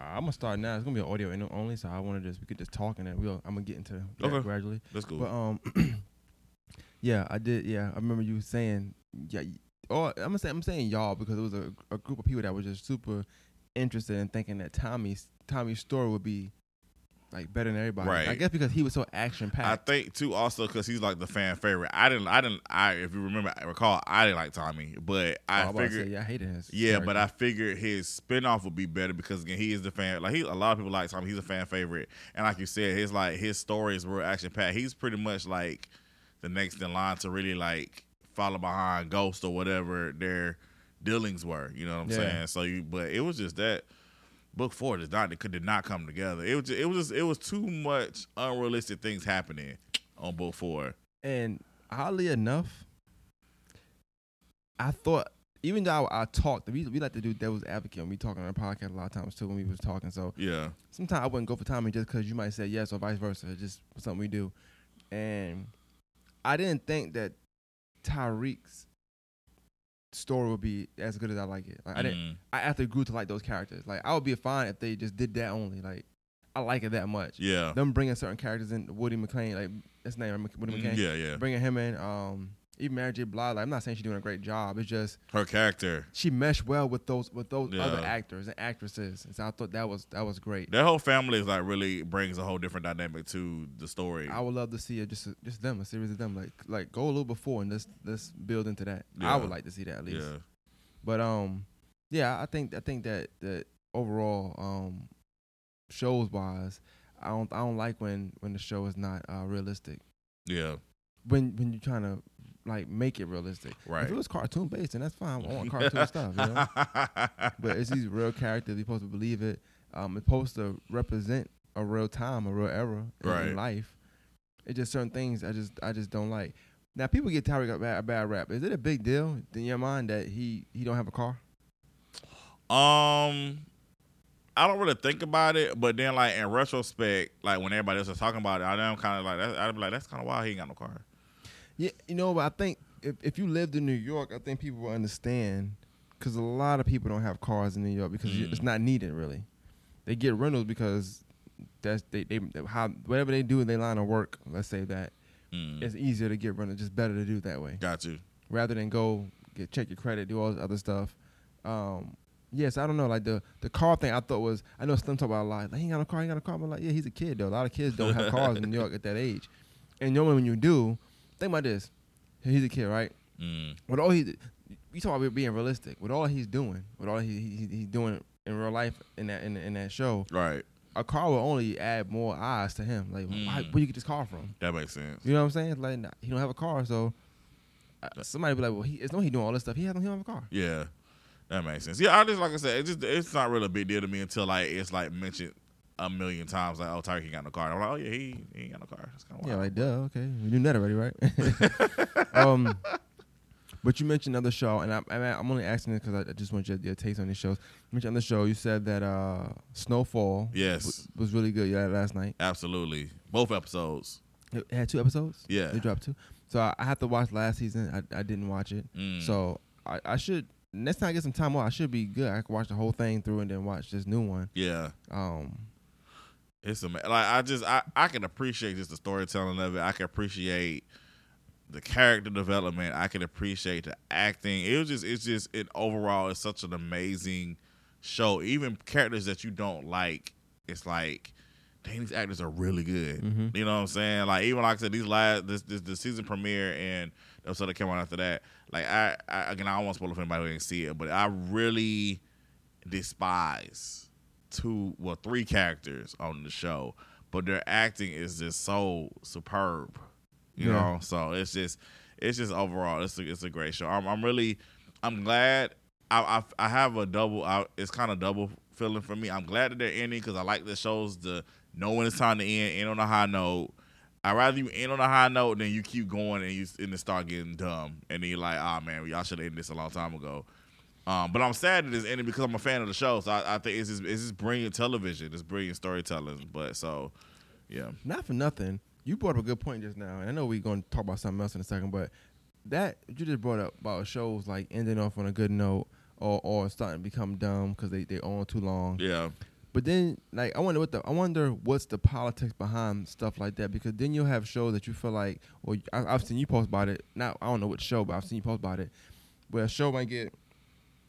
I'm gonna start now. It's gonna be an audio only, so I want to just we could just talk and then we'll I'm gonna get into that Okay. gradually. That's cool. But um, yeah, I did. Yeah, I remember you saying yeah. Or I'm gonna say I'm saying y'all because it was a, a group of people that were just super interested in thinking that Tommy's Tommy's story would be like better than everybody. Right. I guess because he was so action packed. I think too also because he's like the fan favorite. I didn't. I didn't. I if you remember, I recall, I didn't like Tommy, but I Oh, figured. say, yeah, I hated his. Yeah, but I figured his spinoff would be better because again, he is the fan. Like he, a lot of people like Tommy. He's a fan favorite, and like you said, his like his stories were action packed. He's pretty much like the next in line to really like follow behind Ghost or whatever their dealings were. You know what I'm Yeah. saying? So you, but it was just that book four did not it could did not come together. It was just, it was just, it was too much unrealistic things happening on book four. And oddly enough, I thought even though I, I talked, we, we like to do devil's advocate when we talk on our podcast a lot of times too when we was talking. So Yeah, sometimes I wouldn't go for Tommy just because you might say yes or vice versa. It's just something we do. And I didn't think that Tariq's story would be as good as I like it. Like I didn't. Mhm. I after grew to like those characters. Like I would be fine if they just did that only. Like I like it that much. Yeah, Them bringing certain characters in, Woody McClain, like his name? Woody Mhm. McClain. yeah, yeah. Bringing him in. Um, even Mary J. Blige. Like, I'm not saying she's doing a great job. It's just Her character. she meshed well with those with those Yeah. other actors and actresses. And so I thought that was that was great. That whole family is like really brings a whole different dynamic to the story. I would love to see it just just them, a series of them. Like like go a little before and let's let's build into that. Yeah. I would like to see that at least. yeah, But um, yeah, I think I think that that overall um, shows wise, I don't I don't like when when the show is not uh, realistic. yeah, When when you're trying to like make it realistic. right. If it was cartoon based, then that's fine. I want cartoon stuff, you know. But it's these real characters. You're supposed to believe it. Um, it's supposed to represent a real time, a real era in, Right. in life. It's just certain things I just I just don't like. Now people get Tariq a bad, a bad rap. Is it a big deal in your mind that he he don't have a car? Um, I don't really think about it, but then like in retrospect, like when everybody else is talking about it, I am kind of like that. I'd be like, that's kind of why he ain't got no car. Yeah, you know, but I think if if you lived in New York, I think people will understand because a lot of people don't have cars in New York because Mm. it's not needed really. They get rentals because that's they they how whatever they do in their line of work. Let's say that Mm. it's easier to get rentals, just better to do that way Got you. rather than go get check your credit, do all this other stuff. Um, yes, I don't know. Like the the car thing, I thought was I know Slim talk about a lot. Like he ain't got a car, he ain't got a car. I'm like, yeah, he's a kid though. A lot of kids don't have cars in New York at that age. And normally when you do, think about this. He's a kid, right? Mm. With all he, you talk about being realistic. With all he's doing, with all he, he he's doing in real life in that in, in that show, Right. a car will only add more eyes to him. Like, why, Mm. where you get this car from? That makes sense. You know what I'm saying? Like, nah, he don't have a car, so uh, somebody be like, well, he, it's no he doing all this stuff. He has he don't have a car. Yeah, that makes sense. Yeah, I just like I said, it's just it's not really a big deal to me until like it's like mentioned a million times. Like, oh, Tariq ain't got no car. I'm like, oh yeah, he, he ain't got no car. That's kind of Yeah, like duh, okay, we knew that already, right? um, but you mentioned another show, and I, I'm only asking this because I, I just want your, your taste on these shows. You mentioned on the show, you said that uh, Snowfall Yes. was, was really good. Yeah, last night absolutely both episodes. it had two episodes. Yeah. they dropped two. So I, I have to watch last season. I, I didn't watch it, Mm. so I, I should next time I get some time off. I should be good. I can watch the whole thing through and then watch this new one. yeah, Um, it's a like I just I I can appreciate just the storytelling of it. I can appreciate the character development. I can appreciate the acting. It was just it's just it overall it's such an amazing show. Even characters that you don't like, it's like dang, these actors are really good. Mhm. You know what I'm saying? Like even like I said, these last this this the season premiere and the episode that came out after that. Like I, I again I don't want to spoil it for anybody who didn't see it, but I really despise two well three characters on the show, but their acting is just so superb. You Yeah. know, so it's just it's just overall it's a, it's a great show. I'm, I'm really I'm glad I I, I have a double. I, it's kind of double feeling for me. I'm glad that they're ending because I like the shows know when it's time to end. End on a high note. I rather you end on a high note than you keep going and you and it start getting dumb and then you're like, ah man, y'all should have ended this a long time ago. Um, but I'm sad that it's ending because I'm a fan of the show. So I, I think it's just, it's just brilliant television. It's brilliant storytelling. But so, yeah, not for nothing. You brought up a good point just now, and I know we're going to talk about something else in a second, but that you just brought up about shows like ending off on a good note or or starting to become dumb because they they on too long. yeah, But then, like, I wonder what the I wonder what's the politics behind stuff like that because then you'll have shows that you feel like, or I, I've seen you post about it. Now I don't know what show, but I've seen you post about it, where a show might get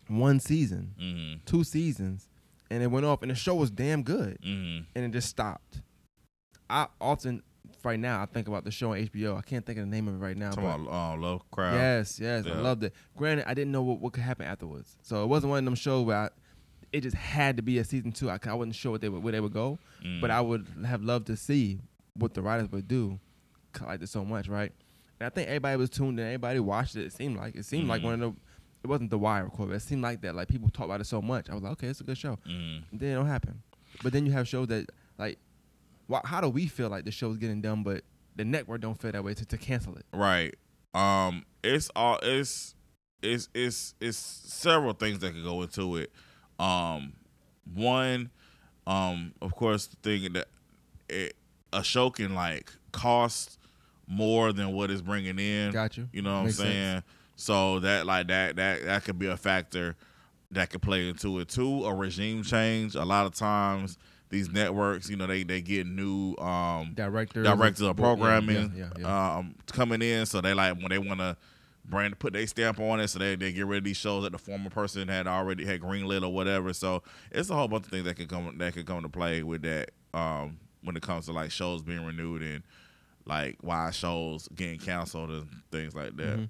one season, Mm-hmm. two seasons, and it went off, and the show was damn good, Mm-hmm. and it just stopped. I often, right now, I think about the show on HBO. I can't think of the name of it right now. Talking but about uh, low crowd. Yes, yes, I loved it. Granted, I didn't know what, what could happen afterwards, so it wasn't one of them shows where I, it just had to be a season two. I, I wasn't sure what they would, where they would go, Mm. but I would have loved to see what the writers would do. I liked it so much, right? And I think everybody was tuned in. Everybody watched it. It seemed like it seemed like Mhm. one of the. It wasn't the Wire, course. But it seemed like that. Like people talk about it so much. I was like, okay, it's a good show. Mm. And then it don't happen. But then you have shows that like, why, how do we feel like the show's getting done, but the network don't feel that way to, to cancel it? Right. Um. It's all. It's. It's. It's. It's several things that could go into it. Um. One. Um. Of course, the thing that it, a show can like cost more than what it's bringing in. Got you. You know what Makes I'm sense. So that like that that that could be a factor that could play into it too. A regime change. A lot of times these networks, you know, they they get new um Directors, directors of programming yeah, yeah, yeah. um coming in. So they like when they want to brand put their stamp on it, so they, they get rid of these shows that the former person had already had greenlit or whatever. So it's a whole bunch of things that could come that could come to play with that. Um, when it comes to like shows being renewed and like why shows getting canceled and things like that. Mhm.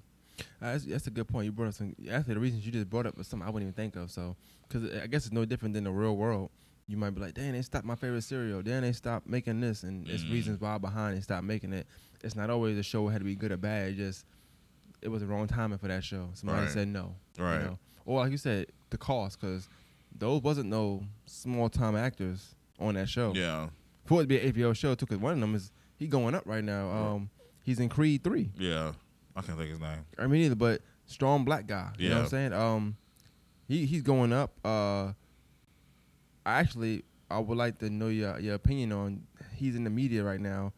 Uh, that's, that's a good point. You brought up some. Actually, the reasons you just brought up was something I wouldn't even think of. So, because I guess it's no different than the real world. You might be like, "Damn, they stopped my favorite cereal. Damn, they stopped making this, and it's Mhm. reasons why behind they stopped making it." It's not always the show had to be good or bad. It just it was the wrong timing for that show. Somebody Right. said no, you Right. know? Or like you said, the cost, because those wasn't no small time actors on that show. Yeah. For it to be an HBO show too, because one of them is he going up right now. Um, he's in Creed three. Yeah. I can't think his name. I mean, either, but strong black guy. You know what I'm saying? Um, he he's going up. Uh, I actually I would like to know your your opinion on. He's in the media right now.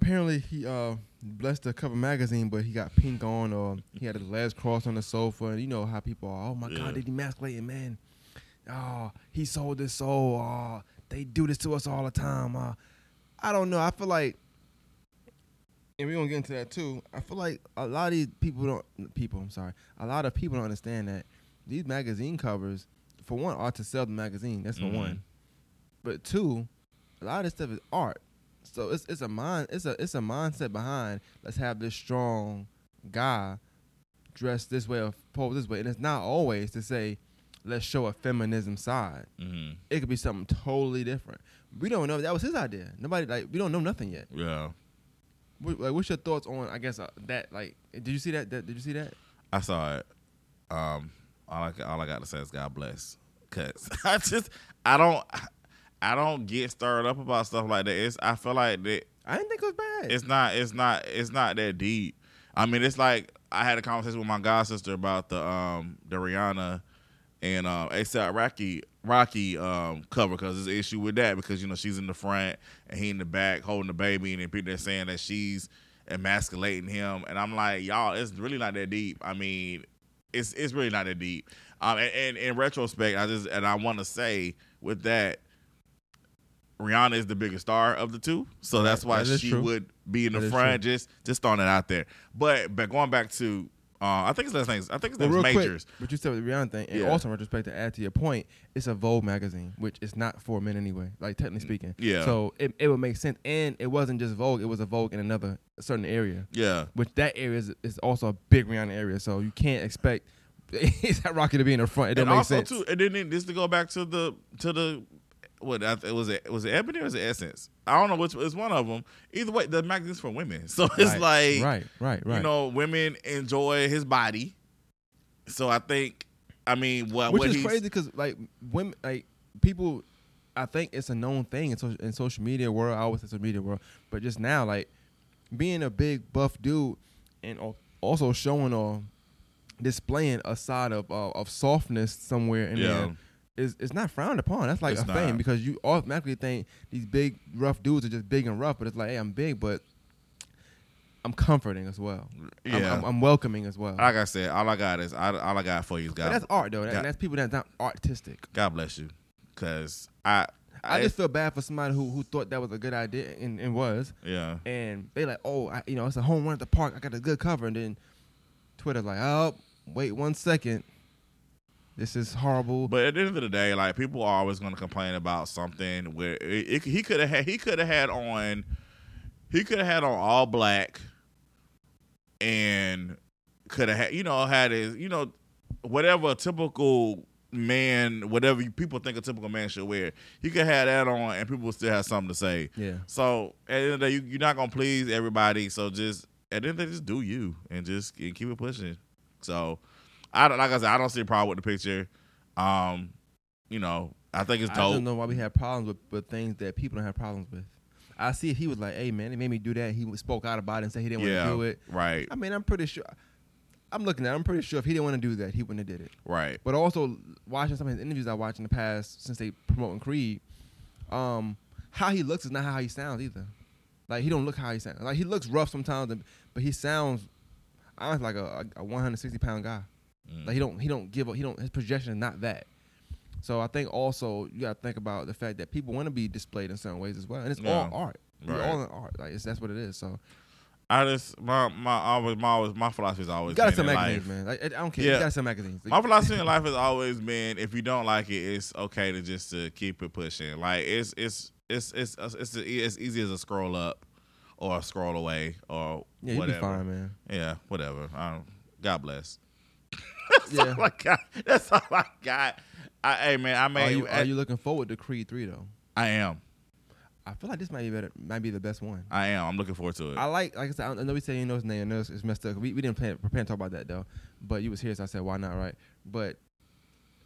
Apparently, he uh blessed a cover magazine, but he got pink on, or he had his legs crossed on the sofa. And you know how people are. Oh my Yeah. God, they demasculating, man. Oh, he sold his soul. Oh, they do this to us all the time. Uh, I don't know. I feel like and we're gonna get into that too. I feel like a lot of these people don't people, I'm sorry. A lot of people don't understand that these magazine covers, for one, are to sell the magazine. That's for Mhm. one. But two, a lot of this stuff is art. So it's it's a mind it's a it's a mindset behind let's have this strong guy dressed this way or pose this way. And it's not always to say let's show a feminism side. Mm-hmm. It could be something totally different. We don't know that was his idea. Nobody like we don't know nothing yet. Yeah. What, like, what's your thoughts on? I guess uh, that like, did you see that, that? Did you see that? I saw it. Um, all I all I got to say is God bless, cause I just I don't I don't get stirred up about stuff like that. It's I feel like that I didn't think it was bad. it's not it's not it's not that deep. I mean, it's like I had a conversation with my god sister about the um the Rihanna and uh, ASAP Rocky Rocky um cover because there's an issue with that because you know she's in the front and he in the back holding the baby and then people are saying that she's emasculating him and I'm like y'all it's really not that deep. I mean it's it's really not that deep. Um and, and in retrospect I just and I want to say with that Rihanna is the biggest star of the two, so that's why That she true. would be in the That front. Just just throwing it out there. But but going back to, uh, I think his last name. I think his Well, name real is quick, Majors. what you said with the Rihanna thing, and Yeah. also in retrospect to add to your point, it's a Vogue magazine, which is not for men anyway, like technically speaking. Yeah. So it, it would make sense, and it wasn't just Vogue; it was a Vogue in another certain area, Yeah, which that area is, is also a big Rihanna area. So you can't expect that Rocky to be in the front. It don't and make also sense. too, and then just to go back to the to the what I th- was it was it Ebony or was it Essence? I don't know which it's one of them. Either way, the magazine's for women, so it's Right, like right, right, right. you know women enjoy his body. So I think, I mean, what which what is crazy because like women, like people, I think it's a known thing in social in social media world. I always say social media world, but just now, like being a big buff dude and also showing or displaying a side of uh, of softness somewhere in Yeah. there is is not frowned upon. That's like It's a thing not. because you automatically think these big rough dudes are just big and rough, but it's like, hey, I'm big, but I'm comforting as well. I'm- Yeah. I'm, I'm welcoming as well. like I said, all I got is I, all I got for you is But God. that's art though, God- and that's people that's not artistic. God bless you. Cause I, I just feel bad for somebody who who thought that was a good idea and, and was, yeah, and they like, oh, I, you know, it's a home run at the park. I got a good cover, and then Twitter's like, oh, wait one second, this is horrible. But at the end of the day, like people are always going to complain about something where it, it, he could have had he could have had on he could have had on all black and could have had you know had his you know whatever a typical man whatever people think a typical man should wear he could have had that on and people would still have something to say yeah. so at the end of the day you, you're not gonna please everybody so just at the end of the day just do you and just and keep it pushing so I don't like I said I don't see a problem with the picture um you know I think it's I don't know why we have problems with, with things that people don't have problems with. I see if he was like, "Hey man, it made me do that." He spoke out about it and said he didn't yeah want to do it. right I mean, I'm pretty sure. I'm looking at. it, I'm pretty sure if he didn't want to do that, he wouldn't have did it. right But also watching some of his interviews I watched in the past since they promoting Creed, um, how he looks is not how he sounds either. Like he don't look how he sounds. Like he looks rough sometimes, but he sounds honestly like a, a 160 pound guy. Mm. Like he don't he don't give up. He don't his projection is not that. So I think also you got to think about the fact that people want to be displayed in certain ways as well, and it's Yeah. all art. It's Right. all in art. Like it's, that's what it is. So I just my my always my always my philosophy is always you gotta sell magazines, life- man. Like, I don't care. Yeah. You gotta sell magazines. My philosophy in life has always been if you don't like it, it's okay to just to keep it pushing. Like it's it's it's it's it's, it's as easy as a scroll up or a scroll away or yeah, whatever. be fine, man. Yeah, whatever. God bless. Yeah. That's all I got. That's all I got. I, hey man, I Are mean, you, are you looking forward to Creed three though? I am. I feel like this might be better. Might be the best one. I am. I'm looking forward to it. I like, like I said, I know we say you know his name. I know it's, it's messed up. We, we didn't plan, prepare to talk about that though. But you was here, so I said why not, right? But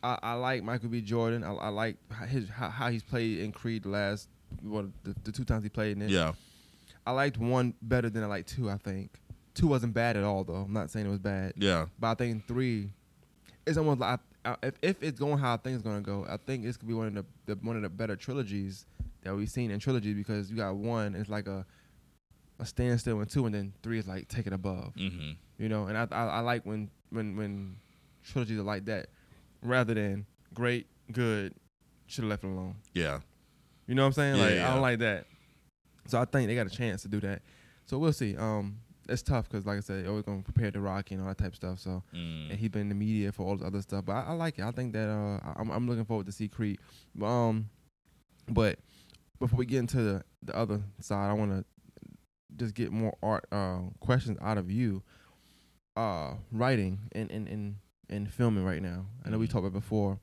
I, I like Michael B. Jordan. I, I like how his how, how he's played in Creed the last well, the, the two times he played in it. yeah. I liked one better than I liked two. I think two wasn't bad at all though. I'm not saying it was bad, Yeah. but I think three, it's almost like I, if if it's going how I think it's gonna go, I think this gonna be one of the, the one of the better trilogies that we've seen in trilogy because you got one, it's like a a standstill, and two, and then three is like take it above, Mm-hmm. you know. And I, I I like when when when trilogies are like that, rather than great, good, should have left it alone. Yeah. You know what I'm saying? Yeah, like yeah. I don't like that. So I think they got a chance to do that. So we'll see. Um, it's tough because, like I said, always gonna prepare the Rocky and all that type of stuff. So Mm. and he's been in the media for all this other stuff. But I, I like it. I think that uh, I'm, I'm looking forward to see Creed. Um, but before we get into the, the other side, I want to just get more art uh, questions out of you. Uh, writing and and, and and filming right now. I know we Mhm. talked about it before,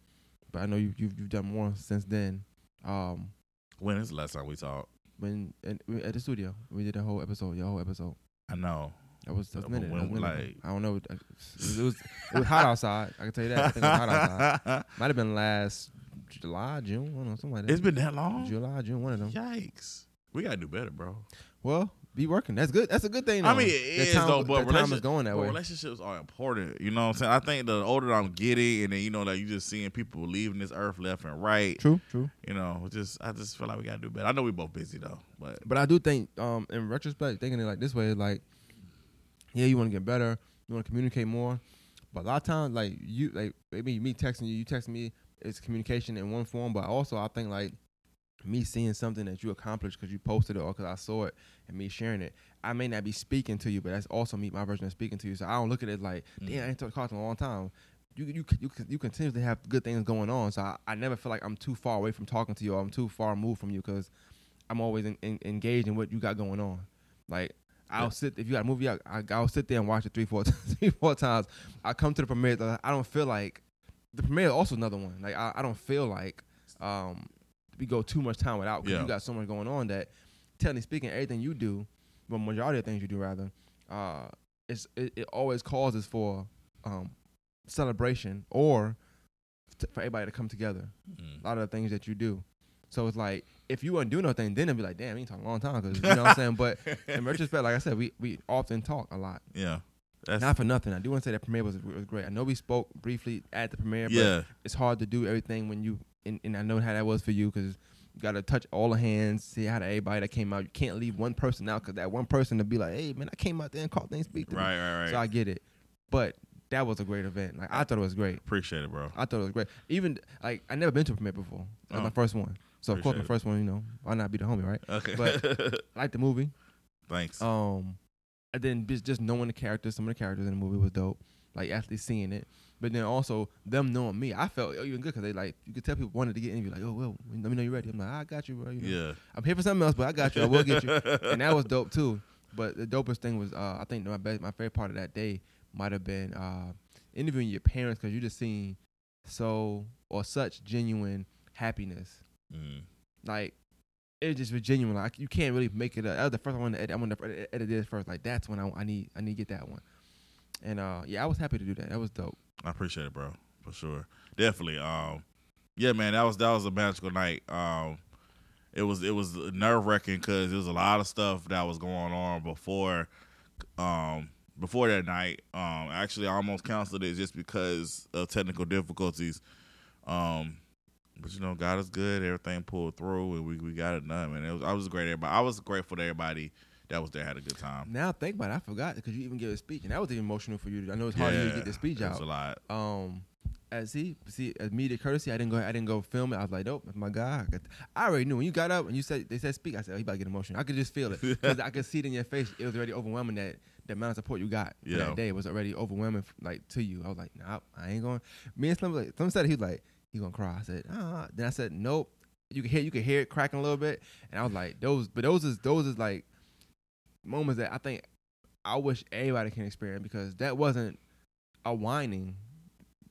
but I know you you've, you've done more since then. Um, When is the last time we talked? when and, at the studio we did a whole episode, your whole episode. I know. That was a minute. when, like- I don't know. It was, it was it was hot outside. I can tell you that. I think it was hot outside. Might have been last July, June. I don't know, something like that. it's been that long. July, June, one of them. Yikes. We gotta do better, bro. Well, be working. That's good. That's a good thing. Though. I mean, it is time, though, but time is going that way. relationships are important. You know what I'm saying? I think the older I'm getting, and then you know, like you just seeing people leaving this earth left and right. True, true. You know, just I just feel like we gotta do better. I know we both busy though, but But I do think, um, in retrospect, thinking it like this way, like, yeah, you want to get better, you want to communicate more, but a lot of times, like you, like maybe me texting you, you texting me, it's communication in one form. But also, I think like me seeing something that you accomplished because you posted it or because I saw it and me sharing it, I may not be speaking to you, but that's also me, my version of speaking to you. So I don't look at it like, damn, I ain't talked to Carlton in a long time. You you you you continuously have good things going on. So I, I never feel like I'm too far away from talking to you or I'm too far removed from you because I'm always in, in, engaged in what you got going on. Like I'll Yeah. sit if you got a movie, I, I I'll sit there and watch it three four three four times. I come to the premiere, I don't feel like the premiere is also another one. Like I, I don't feel like um we go too much time without because Yeah. you got so much going on that technically speaking, everything you do, but majority of things you do rather, uh, it's it, it always causes for um celebration or t- for everybody to come together mm, a lot of the things that you do. So it's like if you wouldn't do nothing, then it'd be like, damn, we ain't talking a long time because you know what I'm saying. But in retrospect, like I said, we we often talk a lot. yeah, that's Not for nothing. I do want to say that premiere was was great. I know we spoke briefly at the premiere, but yeah, it's hard to do everything when you and, and I know how that was for you because you got to touch all the hands, see how to everybody that came out. You can't leave one person out because that one person to be like, hey man, I came out there and caught things speak to me. right, right, right. So I get it. But that was a great event. Like I thought it was great. Appreciate it, bro. I thought it was great. Even like I never been to a premiere before. That was Oh. my first one. So of course Appreciate my it. first one, you know, why not be the homie, right? Okay. But- I like the movie. Thanks. Um, and then just just knowing the characters, some of the characters in the movie was dope. Like actually seeing it, but then also them knowing me, I felt even good because they like you could tell people wanted to get interviewed. Like, oh well, let me know you're ready. I'm like, I got you, bro. You know, yeah. I'm here for something else, but I got you. I will get you. and that was dope too. But the dopest thing was, uh, I think my best, my favorite part of that day might have been uh, interviewing your parents because you just seen so or such genuine happiness. Mm. Like it just was genuine. Like you can't really make it. Up. That was the first one. To edit. I'm gonna edit edit this first. Like that's when I, I need I need to get that one. And uh, yeah, I was happy to do that. That was dope. I appreciate it, bro. For sure. Definitely. Um yeah, man, that was that was a magical night. Um it was it was nerve wracking because there was a lot of stuff that was going on before um before that night. Um actually I almost canceled it just because of technical difficulties. Um but you know, God is good. Everything pulled through, and we, we got it done. Man, it was I was great. Everybody, I was grateful to everybody that was there. Had a good time. Now think about it. I forgot because you even gave a speech, and that was even emotional for you. I know it's hard for you to get the speech out. was a lot. um as he see as media courtesy, I didn't go I didn't go film it. I was like, nope, my God. I, I already knew when you got up and you said they said speak. I said, oh, he about to get emotional. I could just feel it because I could see it in your face. It was already overwhelming that the amount of support you got Yeah. that day was already overwhelming like to you. I was like, nah, I ain't going. Me and Slim like Slim said he was like he gonna cry. I said, ah. Then I said, nope. You can hear you can hear it cracking a little bit, and I was like, those, but those is those is like moments that I think I wish everybody can experience because that wasn't a whining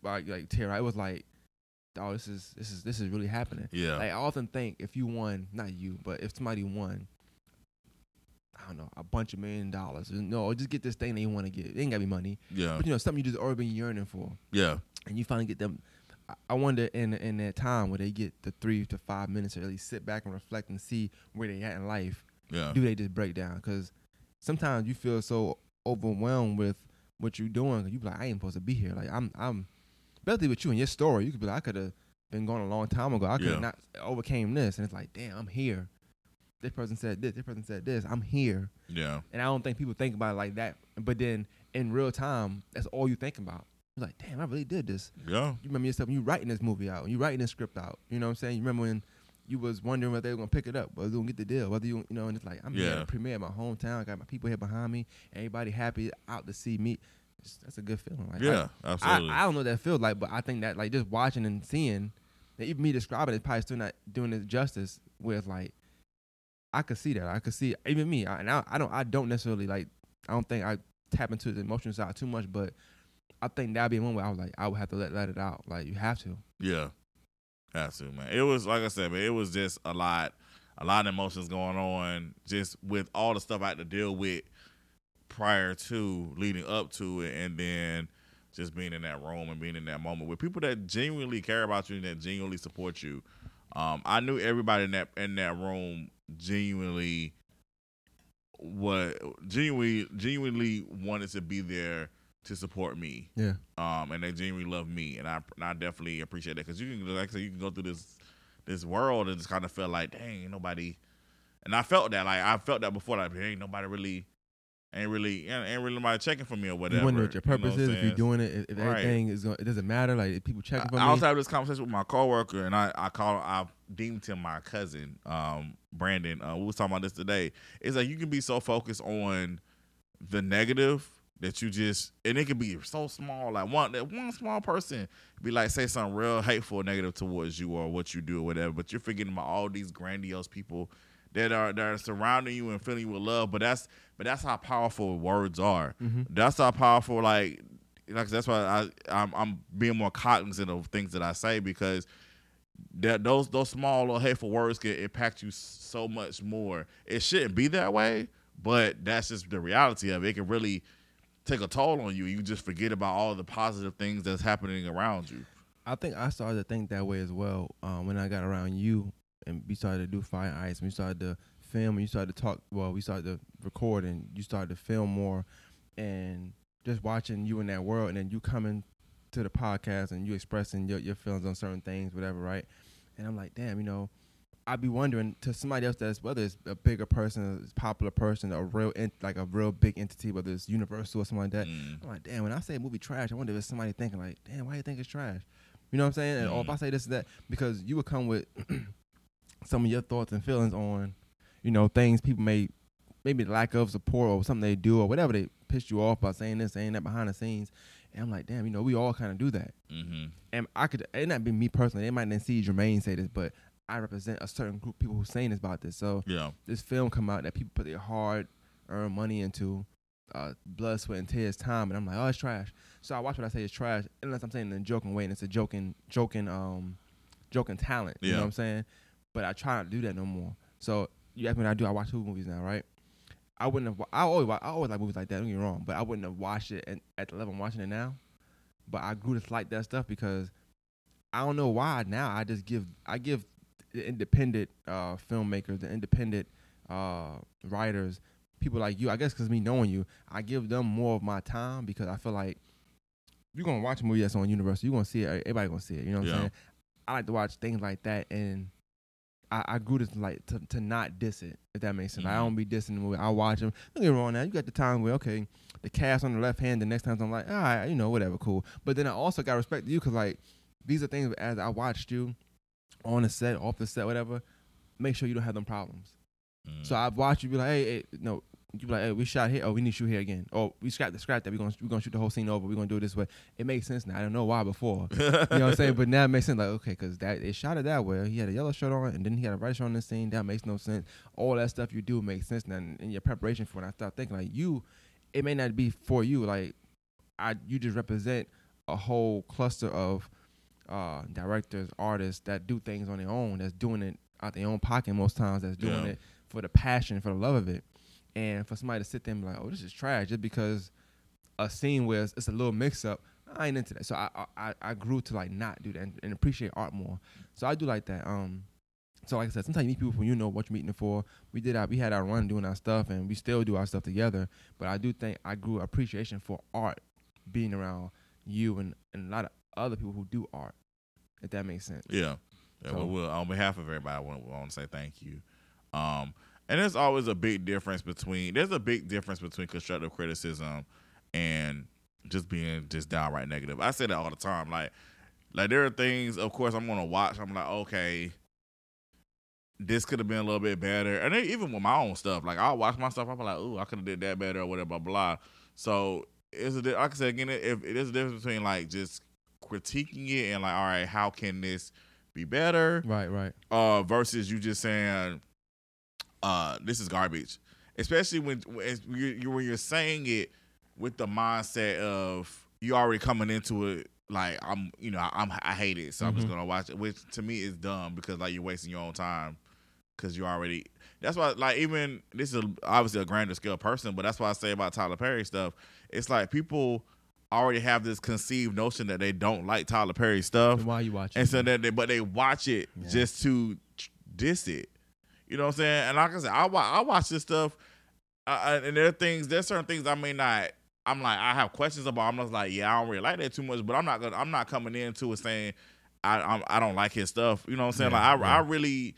like like tear. It was like, oh, this is this is this is really happening. Yeah. Like I often think if you won, not you, but if somebody won, I don't know, a bunch of million dollars, no, just get this thing they want to get. It ain't gotta be money, yeah. but you know something you just already been yearning for, Yeah. and you finally get them. I- wonder in in that time where they get the three to five minutes to really sit back and reflect and see where they at in life Yeah. do they just break down? Because sometimes you feel so overwhelmed with what you're doing. You be like, I ain't supposed to be here. Like I'm, I'm, especially with you and your story. You could be like, I could have been gone a long time ago. I could have Yeah. not overcame this, and it's like, damn, I'm here. This person said this. This person said this. I'm here, Yeah. and I don't think people think about it like that. But then in real time, that's all you think about. You're like, damn, I really did this. Yeah. You remember yourself when you writing this movie out, you writing this script out. You know what I'm saying? You remember when you was wondering whether they were gonna pick it up, whether they were gonna get the deal, whether you you know, and it's like I'm here at a premiere in my hometown, I got my people here behind me, everybody happy out to see me. It's, that's a good feeling. Like, Yeah. I, Absolutely. I, I don't know what that feels like, but I think that like just watching and seeing, that even me describing it, probably still not doing it justice. With like, I could see that. I could see even me, I, and I, I don't, I don't necessarily like. I don't think I tap into the emotional side too much, but I think that'd be one where I was like, I would have to let let it out. Like you have to. Yeah, to man. It was like I said, man. It was just a lot, a lot of emotions going on, just with all the stuff I had to deal with prior to, leading up to it, and then just being in that room and being in that moment with people that genuinely care about you and that genuinely support you. Um, I knew everybody in that in that room genuinely what genuinely genuinely wanted to be there to support me Yeah. um, and they genuinely love me, and I and I definitely appreciate that because you can like I said, you can go through this this world and just kind of feel like, dang, nobody, and I felt that like I felt that before, like ain't nobody really, ain't really, ain't, really nobody checking for me or whatever. You wonder what your purpose what I'm is if you're doing it. If, if Right. everything is going, it doesn't matter. Like if people checking for I, I me. was having this conversation with my coworker, and I I call I deemed him my cousin, um, Brandon. Uh, we was talking about this today. It's like you can be so focused on the negative that you just and it can be so small. Like one that one small person be like say something real hateful, or negative towards you or what you do or whatever. But you're forgetting about all these grandiose people that are that are surrounding you and filling you with love. But that's but that's how powerful words are. Mhm. That's how powerful like like that's why I I'm, I'm being more cognizant of things that I say because that those those small little hateful words can impact you so much more. It shouldn't be that way, but that's just the reality of it. It can really take a toll on you. You just forget about all the positive things that's happening around you. I think I started to think that way as well um, when I got around you and we started to do Fire and Ice. We started to film and you started to talk. Well, we started to record and you started to film more, and just watching you in that world, and then you coming to the podcast and you expressing your, your feelings on certain things, whatever, right? And I'm like, damn, you know, I'd be wondering to somebody else that's whether it's a bigger person, a popular person, a real ent- like a real big entity, whether it's Universal or something like that. Mm. I'm like, damn. When I say movie trash, I wonder if it's somebody thinking like, damn, why you think it's trash? You know what I'm saying? And, Or if I Mm. say this and that, because you would come with some of your thoughts and feelings on, you know, things people may maybe lack of support or something they do or whatever they pissed you off by saying this, saying that behind the scenes. And I'm like, damn, you know, we all kind of do that. Mm-hmm. And I could, it not be me personally. They might not see Jermaine say this, but I represent a certain group of people who saying this about this. So Yeah. this film come out that people put their hard earned money into, uh, blood, sweat, and tears, time, and I'm like, oh, it's trash. So I watch what I say is trash, unless I'm saying it in a joking way, and it's a joking, joking, um, joking talent. You know what I'm saying? But I try not to do that no more. So you ask me what I do. I watch two movies now, right? I wouldn't have. I always, I always like movies like that. Don't get me wrong, but I wouldn't have watched it at, at the level I'm watching it now. But I grew to like that stuff because I don't know why now. I just give, I give the independent uh, filmmakers, the independent uh, writers, people like you. I guess because me knowing you, I give them more of my time because I feel like you're gonna watch a movie that's on Universal. You're gonna see it. Everybody gonna see it. You know what Yeah. I'm saying? I like to watch things like that, and I, I grew to like to, to not diss it. If that makes sense, I Mhm. don't be dissing the movie. I watch them. Don't get me wrong. Now you got the time where okay, the cast on the left hand. The next times I'm like, all right, you know, whatever, cool. But then I also got respect to you because like these are things as I watched you on the set, off the set, whatever. Make sure you don't have them problems. Mm. So I've watched you be like, hey, hey no, you be like, hey, we shot here. Oh, we need to shoot here again. Oh, we scrapped the scrap that. We're gonna we're gonna shoot the whole scene over. We're gonna do it this way. It makes sense now. I don't know why before. you know what I'm saying? But now it makes sense. Like, okay, because that they shot it that way. He had a yellow shirt on, and then he had a red shirt on the scene. That makes no sense. All that stuff you do makes sense now. In your preparation for it, I start thinking like you, it may not be for you. Like, I you just represent a whole cluster of uh, directors, artists that do things on their own. That's doing it out their own pocket most times. That's doing Yeah. it for the passion, for the love of it. And for somebody to sit there and be like, "Oh, this is trash," just because a scene where it's, it's a little mix up, I ain't into that. So I, I I grew to like not do that and, and appreciate art more. So I do like that. Um, so like I said, sometimes you meet people from you know what you're meeting for. We did our we had our run doing our stuff, and we still do our stuff together. But I do think I grew appreciation for art, being around you and, and a lot of other people who do art. If that makes sense. Yeah. Yeah, So- well, we'll, on behalf of everybody, I want, want to say thank you. Um, and there's always a big difference between there's a big difference between constructive criticism and just being just downright negative. I say that all the time. Like, like there are things, of course, I'm gonna watch. I'm like, okay, this could have been a little bit better. And then even with my own stuff, like I'll watch my stuff, I'm like, ooh, I could have did that better or whatever, blah blah. So it's a like I said again, if it is a difference between like just critiquing it and like, all right, how can this be better? Right, right. uh, versus you just saying, uh, "This is garbage." Especially when when you're, when you're saying it with the mindset of you already coming into it like I'm, you know, I'm I hate it, so I'm just Mhm. gonna watch it. Which to me is dumb because like you're wasting your own time because you already. That's why, like, even this is obviously a grander scale person, but that's why I say about Tyler Perry stuff. It's like people already have this conceived notion that they don't like Tyler Perry stuff, why you watching? and so that they but they watch it Yeah. just to diss it. You know what I'm saying? And like I said, I wa- I watch this stuff, uh, and there are things, there's certain things I may not. I'm like I have questions about. I'm just like, yeah, I don't really like that too much, but I'm not gonna. I'm not coming into it saying I I'm, I don't like his stuff. You know what I'm saying? Yeah, like I yeah. I really,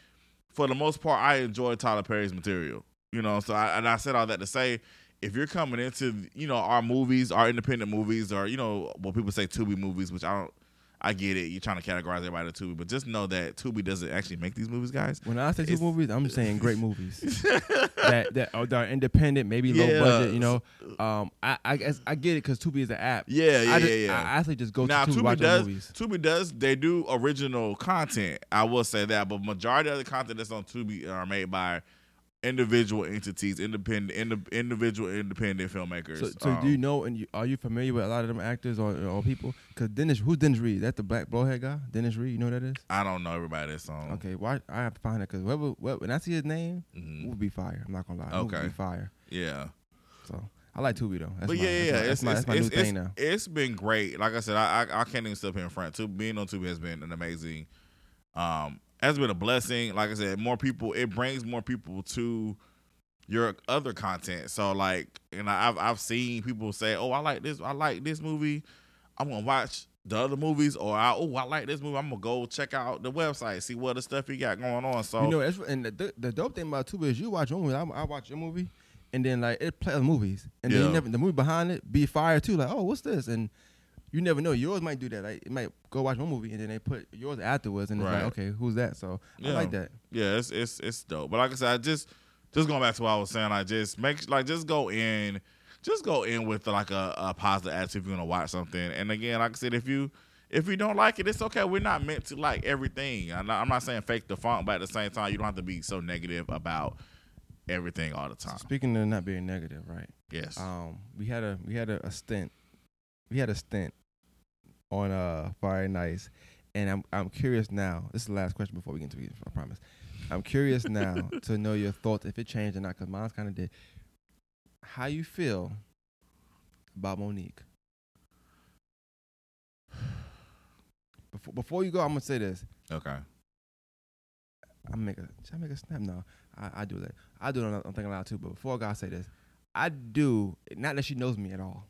for the most part, I enjoy Tyler Perry's material. You know, so I, and I said all that to say. If you're coming into you know our movies, our independent movies, or you know what people say Tubi movies, which I don't, I get it. You're trying to categorize everybody to Tubi, but just know that Tubi doesn't actually make these movies, guys. when I say it's- movies, I'm saying great movies that that are, that are independent, maybe low Yeah. budget. You know, um, I I guess I get it because Tubi is an app. Yeah, yeah, I just, yeah, yeah. I actually just go now to Tubi, Tubi watch does. movies. Tubi does. They do original content. I will say that, but majority of the content that's on Tubi are made by individual entities, independent, indi- individual independent filmmakers. So, so do Um, you know and you, are you familiar with a lot of them actors or, or people? Because Dennis, who's Dennis Reed? That's the black blowhead guy. Dennis Reed, you know who that is? I don't know everybody that's on. Okay, why I have to find it because whoever, what, when I see his name, Mhm. it would be fire. I'm not gonna lie, would Okay. be fire. Yeah. So I like Tubi though. That's but my, yeah, yeah, that's my, it's, that's my, it's, that's my it's, new thing now. it's been great. Like I said, I I, I can't even step here in front. Tubi, being on Tubi has been an amazing, um, has been a blessing. Like I said, more people. It brings more people to your other content. So like, and I've I've seen people say, "Oh, I like this. I like this movie. I'm gonna watch the other movies, or I, oh I like this movie, I'm gonna go check out the website, see what the stuff he got going on. So You know, that's, and the, the dope thing about Tubi is you watch your movie. I, I watch your movie, and then like it plays movies, and then Yeah. you never the movie behind it be fire too. Like, oh, what's this? And you never know. Yours might do that. Like, it might go watch one movie, and then they put yours afterwards, and it's Right. like, okay, who's that? So I like that. yeah, it's it's it's dope. But like I said, I just just going back to what I was saying, I just make like just go in, just go in with like a, a positive attitude if you're gonna watch something. And again, like I said, if you if you don't like it, it's okay. We're not meant to like everything. I'm not, I'm not saying fake the funk, but at the same time, you don't have to be so negative about everything all the time. Speaking of not being negative, right? Yes. Um, we had a we had a, a stint, we had a stint on uh Friday nights, and I'm I'm curious now. This is the last question before we get into it. I promise. I'm curious now to know your thoughts if it changed or not, because mine's kind of did. How you feel about Mo'Nique? Before before you go, I'm gonna say this. okay. I make a should I make a snap? No, I, I do that. I do it on I'm thinking loud too. But before I go, I say this. I do not that she knows me at all.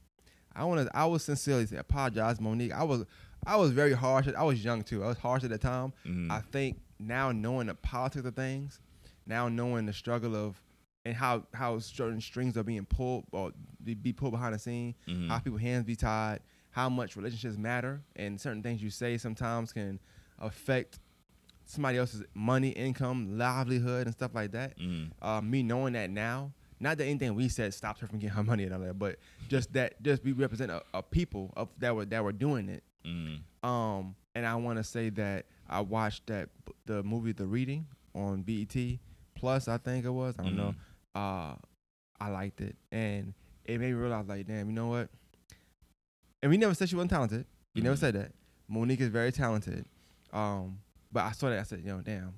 I want to. I was sincerely say apologize, Mo'Nique. I was I was very harsh. I was young too. I was harsh at the time. Mhm. I think now knowing the politics of things, now knowing the struggle of and how how certain strings are being pulled or be pulled behind the scene, Mhm. how people hands be tied, how much relationships matter, and certain things you say sometimes can affect somebody else's money, income, livelihood, and stuff like that. Mhm. Uh, me knowing that now, not that anything we said stops her from getting her money and all that, but just that just we represent a, a people of that were that were doing it. Mhm. Um, and I want to say that I watched that the movie The Reading on BET Plus, I think it was. I don't know. Uh, I liked it, and it made me realize, like, damn, you know what? And we never said she wasn't talented. We never Mhm. said that. Mo'Nique is very talented. Um, but I saw that. I said, yo, damn.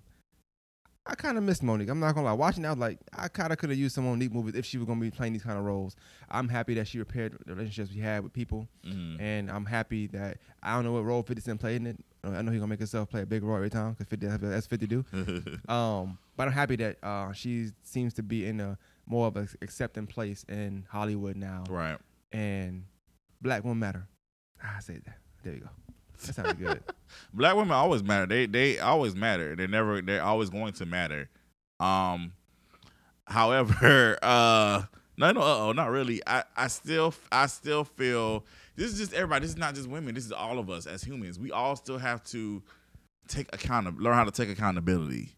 I kind of missed Mo'Nique. I'm not gonna lie. Watching that, I was like, I kind of could have used some Mo'Nique movies if she was gonna be playing these kind of roles. I'm happy that she repaired the relationships we had with people, Mhm. and I'm happy that I don't know what role 50 Cent played in it. I know he's gonna make himself play a big role every time because 50 that's 50 do. Um, but I'm happy that uh, she seems to be in a more of an accepting place in Hollywood now, right. and black women matter. Ah, I said that. There you go. That good. Black women always matter. They they always matter. They never they're always going to matter. Um however, uh no no uh oh not really. I, I still I still feel this is just everybody, this is not just women, this is all of us as humans. We all still have to take account learn how to take accountability.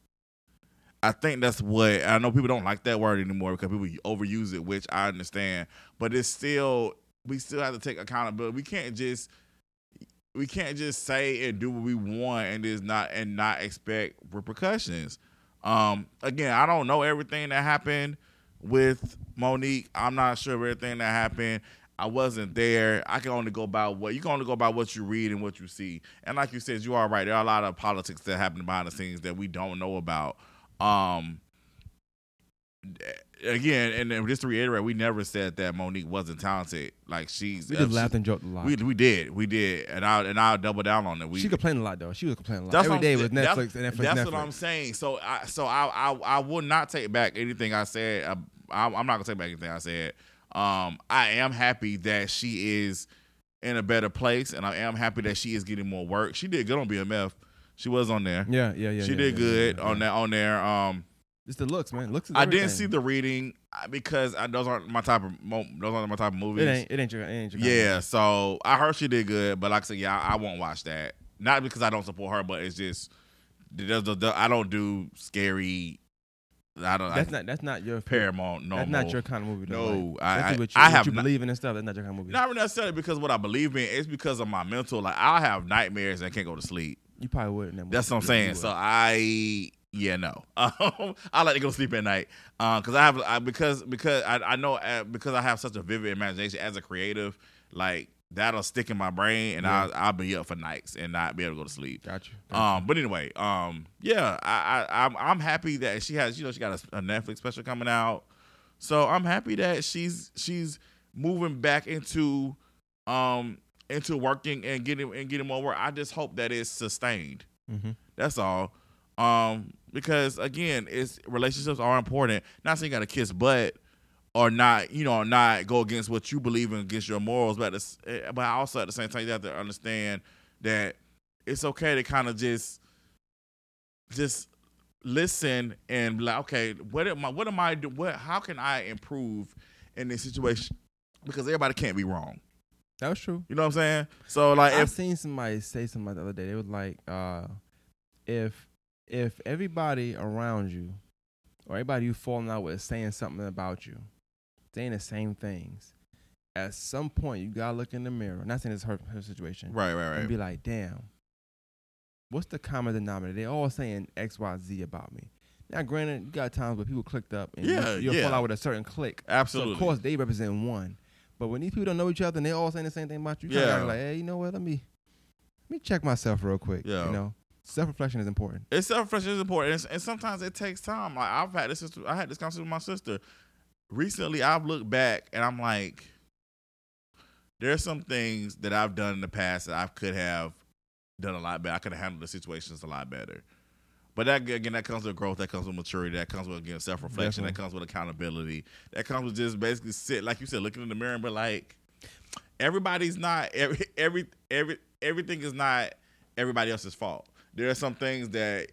I think that's what I know people don't like that word anymore because people overuse it, which I understand. But it's still we still have to take accountability. We can't just we can't just say and do what we want and is not and not expect repercussions. Um, again, I don't know everything that happened with Mo'Nique. I'm not sure of everything that happened. I wasn't there. I can only go by what you can only go by what you read and what you see. And like you said, you are right. There are a lot of politics that happen behind the scenes that we don't know about. Um, again, and just to reiterate, we never said that Mo'Nique wasn't talented. Like she's We uh, just she- laughed and joked a lot. we we did, we did, and I and I'll double down on it. We she complained a lot though. She was complaining a lot. that's Every what was Netflix and Netflix. That's Netflix. what I'm saying. So I so I I, I would not take back anything I said. I, I'm I'm not gonna take back anything I said. Um, I am happy that she is in a better place, and I am happy that she is getting more work. She did good on BMF. She was on there. Yeah, yeah, yeah. she yeah, did yeah, good yeah, on that on there. Um, It's the looks, man. Looks. Is I didn't see the reading uh, because I, those aren't my type of those aren't my type of movies. It ain't. It ain't your. It ain't your Yeah, so I heard she did good, but like I said, yeah, I, I won't watch that. Not because I don't support her, but it's just there's the, the- I don't do scary. I don't. That's I, not. That's not your. Paramount. No, That's more. not your kind of movie. Though, No, like, I- I- what you, I what have you not- believe in and stuff. That's not your kind of movie. Not necessarily because what I believe in. It's because of my mental. Like I have nightmares and I can't go to sleep. You probably wouldn't. that. That's what I'm saying. So I yeah no. Um, I like to go to sleep at night because I have I, because because I, I know uh, because I have such a vivid imagination as a creative. Like that'll stick in my brain and Yeah. I'll I'll be up for nights and not be able to go to sleep. Got you. Um, but anyway, um, yeah, I, I I'm I'm happy that she has you know she got a, a Netflix special coming out, so I'm happy that she's she's moving back into um into working and getting and getting more work. I just hope that it's sustained. hmm That's all. Um, because again, it's relationships are important. Not saying you got to kiss butt, or not, you know, not go against what you believe in, against your morals. But the, but also at the same time, you have to understand that it's okay to kind of just just listen and be like, okay, what am I? What am I? Do, what? How can I improve in this situation? Because everybody can't be wrong. That was true. You know what I'm saying? So like, I've if seen somebody say something the other day. They was like, uh, if if everybody around you or everybody you falling out with is saying something about you, saying the same things, at some point you gotta look in the mirror. Not saying it's her, her situation, right, right, right. and be like, damn, what's the common denominator? They all saying X, Y, Z about me. Now, granted, you got times where people clicked up and Yeah, you, you'll yeah. fall out with a certain clique. absolutely. So of course they represent one. But when these people don't know each other and they all saying the same thing about you, you Yeah. gotta be like, hey, you know what? Let me let me check myself real quick. Yeah. You know, self reflection is important. It's self reflection is important, and, and sometimes it takes time. Like I've had this, I had this conversation with my sister recently. I've looked back and I'm like, there's some things that I've done in the past that I could have done a lot better. I could have handled the situations a lot better. But that again, that comes with growth. That comes with maturity. That comes with again self reflection. That comes with accountability. That comes with just basically sit, like you said, looking in the mirror and be like, everybody's not every every every everything is not everybody else's fault. There are some things that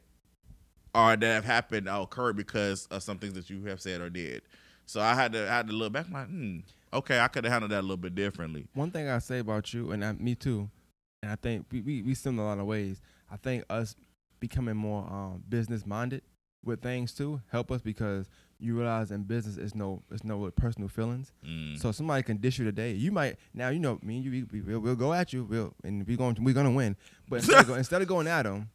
are that have happened or occurred because of some things that you have said or did. So I had to I had to look back. Like, hmm, okay, I could have handled that a little bit differently. One thing I say about you, and I, me too, and I think we, we, we similar in a lot of ways. I think us becoming more um, business minded with things too help us because you realize in business it's no it's no really personal feelings. Mm. So somebody can dish you today. You might now you know me and you we, we, we'll, we'll go at you. We'll and we going we're gonna win. But instead of, go, instead of going at them,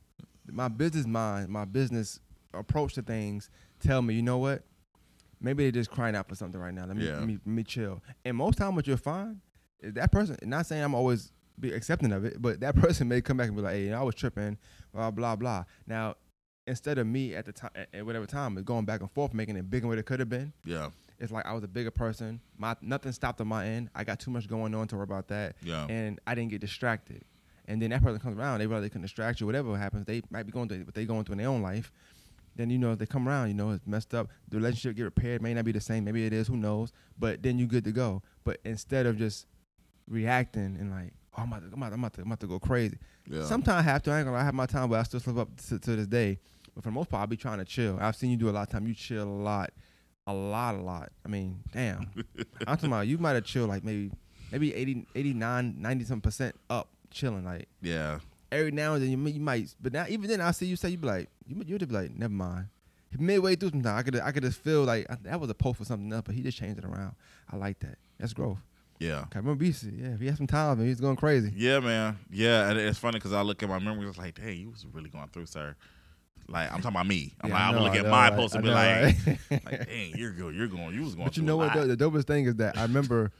my business mind, my business approach to things tell me, you know what? Maybe they're just crying out for something right now. Let me Yeah. let me, let me chill. And most time, what you'll find is that person. Not saying I'm always be accepting of it, but that person may come back and be like, "Hey, I was tripping," blah blah blah. Now, instead of me at the time, at- at whatever time, is going back and forth, making it bigger than what it could have been yeah, it's like I was a bigger person. My nothing stopped on my end. I got too much going on to worry about that, yeah, and I didn't get distracted. And then that person comes around, they realize they can distract you. Whatever happens, they might be going through what they going through in their own life. Then you know they come around, you know it's messed up. The relationship get repaired, may not be the same, maybe it is, who knows? But then you good to go. But instead of just reacting and like, oh, I'm about to, I'm about to, I'm about to, I'm about to go crazy. yeah. Sometimes I have to. I ain't gonna lie, I have my time, but I still slip up to, to this day. But for the most part, I'll be trying to chill. I've seen you do a lot of time. You chill a lot, a lot, a lot. I mean, damn. I'm talking about you might have chilled like maybe, maybe 80, 89, 90 some percent up chilling. Like yeah, every now and then you, you might, but now even then I see you say you be like, you you'd be like, never mind. Midway through sometimes I could I could just feel like I- that was a post for something else, but he just changed it around. I like that. That's growth. Yeah. He said, yeah, if he had some time, man, he's going crazy. Yeah, man. Yeah, and it's funny because I look at my memories. It's like, hey, you was really going through, sir. Like I'm talking about me. I'm Yeah, like, I'm gonna look at my right? post and be like, right? like, dang, you're good. You're going. You was going. But you know what? The, the dopest thing is that I remember,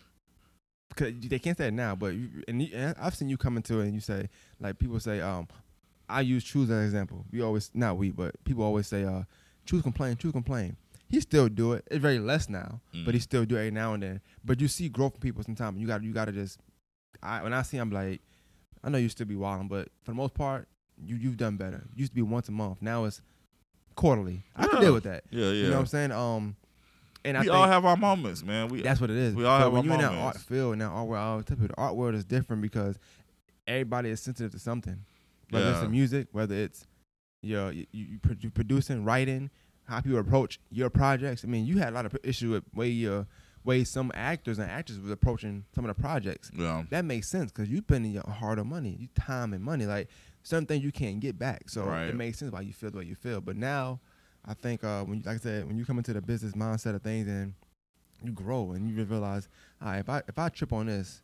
cause they can't say it now, but you, and, you, and I've seen you come into it and you say like people say, um, I use choose as an example. We always not we, but people always say, uh, choose complain, choose complain. He still do it. It's very less now, but he Mm. still do it every now and then. But you see growth from people sometimes. You got you got to just. I when I see, I'm like, I know you still be wilding, but for the most part, you you've done better. It used to be once a month. Now it's quarterly. I can deal with that. Yeah, yeah. You know what I'm saying? Um, and I we think all have our moments, man. We that's what it is. we all But have when our you're in that art field, that art world, I always tell people the art world is different because everybody is sensitive to something. Whether it's the music, whether it's your you, you, you producing, writing, how people approach your projects. I mean, you had a lot of issue with way your way some actors and actresses was approaching some of the projects. yeah, That makes sense because you spending your hard-earned money, you time and money. Like certain things you can't get back, so Right. it makes sense why you feel the way you feel. But now, I think uh, when you, like I said, when you come into the business mindset of things and you grow and you realize, all right, if I if I trip on this,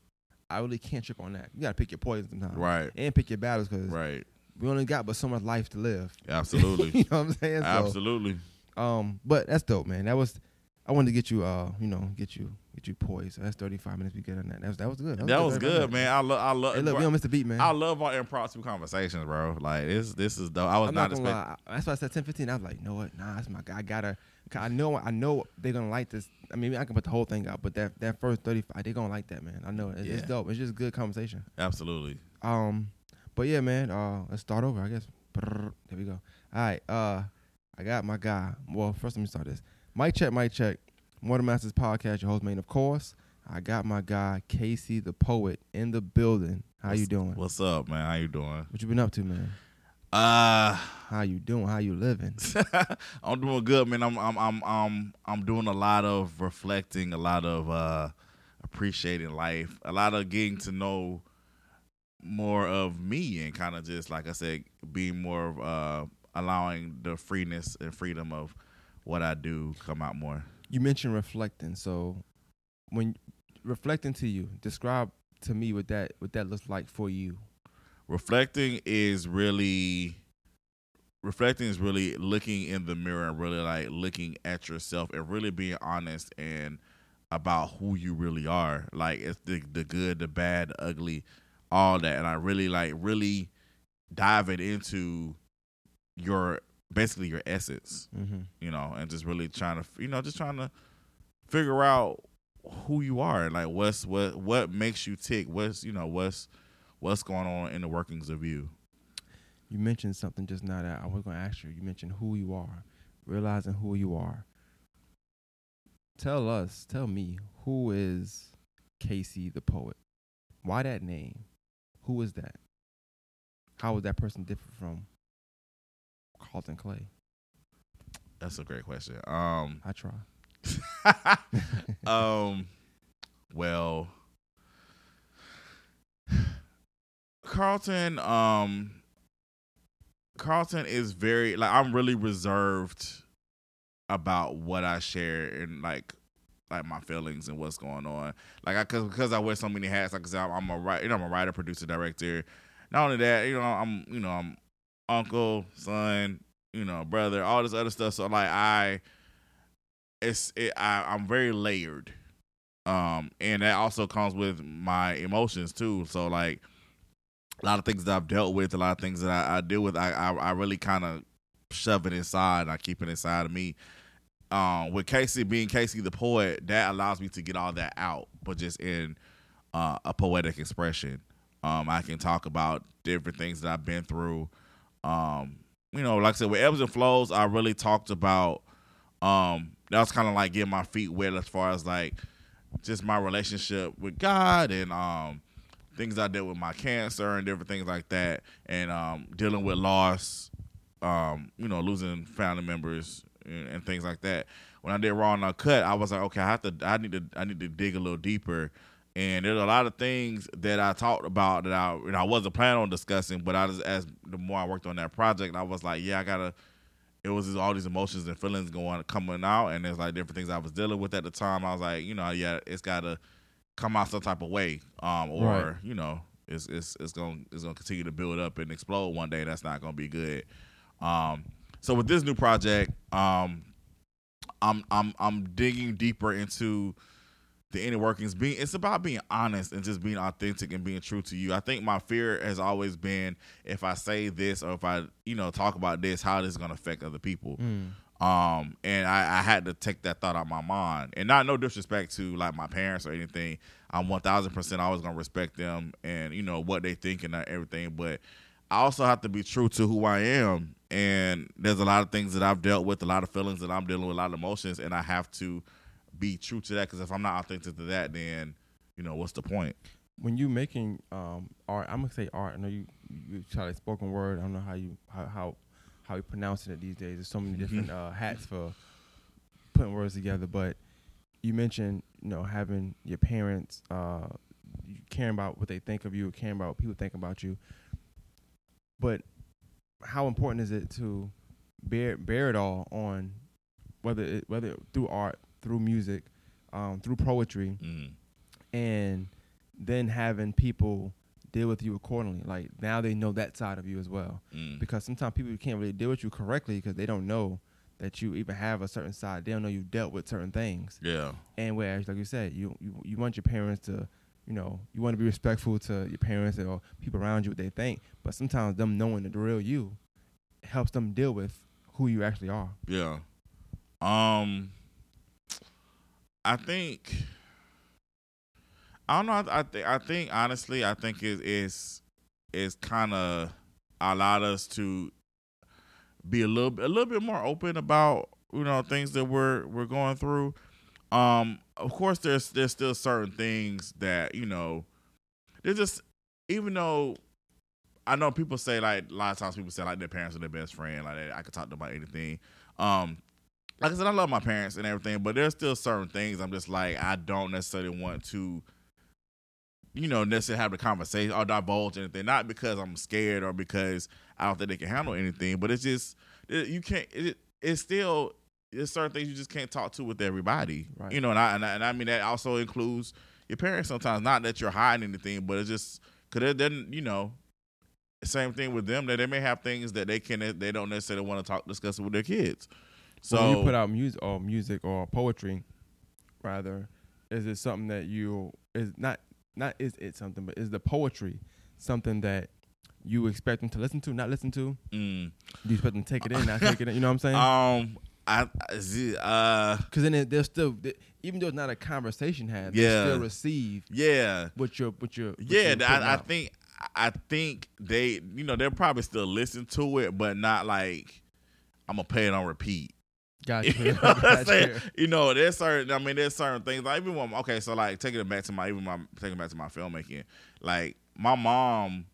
I really can't trip on that. You gotta pick your poison sometimes, right, And pick your battles because right. we only got but so much life to live. Absolutely, you know what I'm saying? So, absolutely. Um, but that's dope, man. That was I wanted to get you, uh, you know, get you get you poised. So that's 35 minutes we get on that. That was that was good. That was 35 good, minutes. man. I love, I love. Hey, look, we don't miss the beat, man. I love our impromptu conversations, bro. Like this, this is dope. I was I'm not, not, gonna expecting. lie. That's why I said 10, 15. I was like, you know what? Nah, that's my guy. I gotta. I know. I know they're gonna like this. I mean, I can put the whole thing out, but that that first 35, they're gonna like that, man. I know. it. It's Yeah. dope. It's just good conversation. Absolutely. Um, but yeah, man. Uh, let's start over. I guess. There we go. All right. Uh, I got my guy. Well, first let me start this. Mic check. Mic check. Water Masters Podcast, your host, man. Of course, I got my guy Casey the poet in the building. How what's, you doing? What's up, man? How you doing? What you been up to, man? Uh how you doing? How you living? I'm doing good, man. I'm I'm I'm I'm I'm doing a lot of reflecting, a lot of uh appreciating life, a lot of getting to know more of me and kind of just like I said, being more of uh allowing the freeness and freedom of what I do come out more. You mentioned reflecting, so when reflecting to you, describe to me what that what that looks like for you. Reflecting is really reflecting is really looking in the mirror and really like looking at yourself and really being honest and about who you really are. Like it's the the good, the bad, the ugly, all that. And I really like really diving into your basically your essence, mm-hmm. you know, and just really trying to you know just trying to figure out who you are like what's what what makes you tick? What's you know what's what's going on in the workings of you? You mentioned something just now that i was going to ask you. You mentioned who you are realizing who you are. Tell us tell me who is casey the poet? Why that name? Who is that? How is that person different from carlton clay that's a great question um i try um, well, Carlton, um, Carlton is very like I'm really reserved about what I share and like like my feelings and what's going on. Like I cause because I wear so many hats. Like said, I'm a writer, you know, I'm a writer, producer, director. Not only that, you know, I'm you know I'm uncle, son, you know, brother, all this other stuff. So like I it's it, I, I'm very layered, um, and that also comes with my emotions too. So like a lot of things that I've dealt with, a lot of things that I, I deal with, I I, I really kind of shove it inside. I keep it inside of me. Um, with Casey being Casey the poet, that allows me to get all that out, but just in uh, a poetic expression. Um, I can talk about different things that I've been through. Um, you know, like I said, with ebbs and flows, I really talked about um, that was kind of like getting my feet wet as far as like just my relationship with God and um, things I did with my cancer and different things like that, and um, dealing with loss, um, you know, losing family members and, and, things like that. When I did Raw and Uncut, I was like, okay, I have to, I need to, I need to dig a little deeper. And there's a lot of things that I talked about that I, know, I wasn't planning on discussing, but I just, as the more I worked on that project, I was like, yeah, I gotta it was all these emotions and feelings going coming out, and there's like different things I was dealing with at the time. I was like, you know, yeah, it's got to come out some type of way, um, or right. you know, it's it's it's gonna it's gonna continue to build up and explode one day. That's not gonna be good. Um, so with this new project, um, I'm I'm I'm digging deeper into the inner workings being it's about being honest and just being authentic and being true to you. I think my fear has always been if i say this or if i you know talk about this how this is going to affect other people. Mm. um and I, I, had to take that thought out of my mind. And not no disrespect to like my parents or anything. I'm 1000% always going to respect them and you know what they think and everything. But i also have to be true to who i am. And there's a lot of things that i've dealt with a lot of feelings that i'm dealing with a lot of emotions. And i have to be true to that because if I'm not authentic to that, then you know what's the point? When you're making um, art, I'm gonna say art. I know you you try to spoken word. I don't know how you how how, how you pronouncing it these days. There's so many mm-hmm. different uh, hats for putting words together. But you mentioned you know having your parents uh, caring about what they think of you, caring about what people think about you. But how important is it to bear bear it all on whether it, whether through art through music, um, through poetry, mm. and then having people deal with you accordingly. Like now they know that side of you as well. Mm. Because sometimes people can't really deal with you correctly because they don't know that you even have a certain side. They don't know you've dealt with certain things. Yeah. And whereas, like you said, you you, you want your parents to, you know, you want to be respectful to your parents or people around you what they think. But sometimes them knowing the real you helps them deal with who you actually are. Yeah. Um I think I don't know. I, think I think honestly, I think it is is kind of allowed us to be a little a little bit more open about you know things that we're we're going through. Um, of course, there's there's still certain things that you know. There's just even though I know people say like a lot of times people say like their parents are their best friend, like I could talk to them about anything. Um, like I said, I love my parents and everything, but there's still certain things I'm just like I don't necessarily want to, you know, necessarily have the conversation or divulge anything. Not because I'm scared or because I don't think they can handle anything, but it's just you can't. It, it's still there's certain things you just can't talk to with everybody, Right. you know. And I, and I and I mean that also includes your parents. Sometimes not that you're hiding anything, but it's just because then you know. Same thing with them that they may have things that they can they don't necessarily want to talk discuss with their kids. So when you put out music or music or poetry, rather, is it something that you is not not is it something, but is the poetry something that you expect them to listen to, not listen to? mm, Do you expect them to take it in, not take it in? You know what I'm saying? um I uh Because then they'll still, they, even though it's not a conversation had, they Yeah. still receive yeah what you're, what you're. what yeah you're I, I think I think they you know they'll probably still listen to it but not like I'm gonna play it on repeat. Gotcha. You know what I'm saying? Gotcha. You know, there's certain. I mean, there's certain things. Like even when okay, so like taking it back to my even my taking it back to my filmmaking. Like my mom,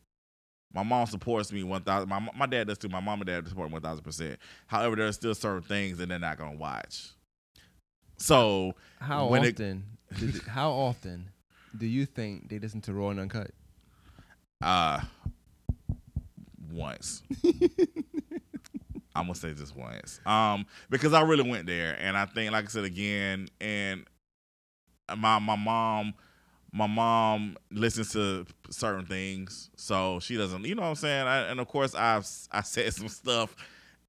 my mom supports me one thousand. My my dad does too. My mom and dad support one thousand percent. However, there's still certain things that they're not gonna watch. So How it- often? did it- how often do you think they listen to Raw and Uncut? uh once. I'm gonna say this once. Um, because I really went there, and I think, like I said again, and my my mom, my mom listens to certain things, so she doesn't. You know what I'm saying? I, and of course, I've I said some stuff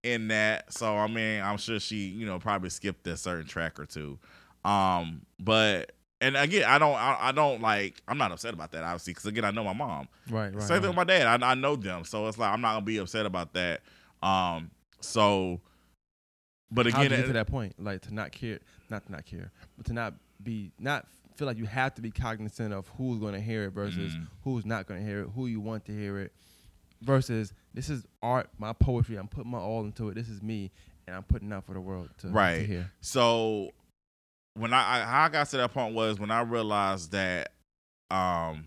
in that, so I mean, I'm sure she, you know, probably skipped a certain track or two. Um, but and again, I don't, I, I don't like, I'm not upset about that, obviously, because again, I know my mom. Right, right. Same thing with my dad. I, I know them, so it's like I'm not gonna be upset about that. Um, so, but again, get to that point? Like to not care, not to not care, but to not be, not feel like you have to be cognizant of who's going to hear it versus Mhm. who's not going to hear it, who you want to hear it, versus this is art, my poetry. I'm putting my all into it. This is me, and I'm putting out for the world to, to Right. hear. so when I, I how I got to that point was when I realized that um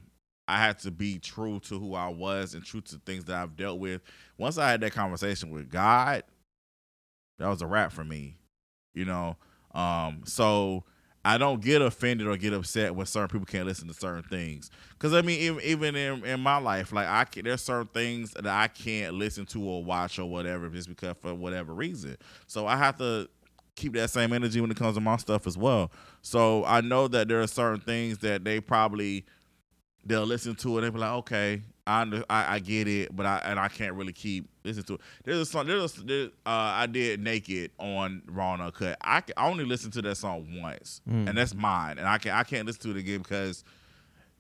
I had to be true to who I was and true to things that I've dealt with. Once I had that conversation with God, that was a wrap for me. You know, um, so I don't get offended or get upset when certain people can't listen to certain things. Because I mean, even even in, in my life, like I can, there's certain things that I can't listen to or watch or whatever just because for whatever reason. So I have to keep that same energy when it comes to my stuff as well. So I know that there are certain things that they probably they'll listen to it and be like, okay, I under, I, I get it, but I and I can't really keep listening to it. There's a song. There's a, there, uh, I did naked on Raw and Uncut. I, can, I only listened to that song once, Mm. and that's mine. And I can I can't listen to it again because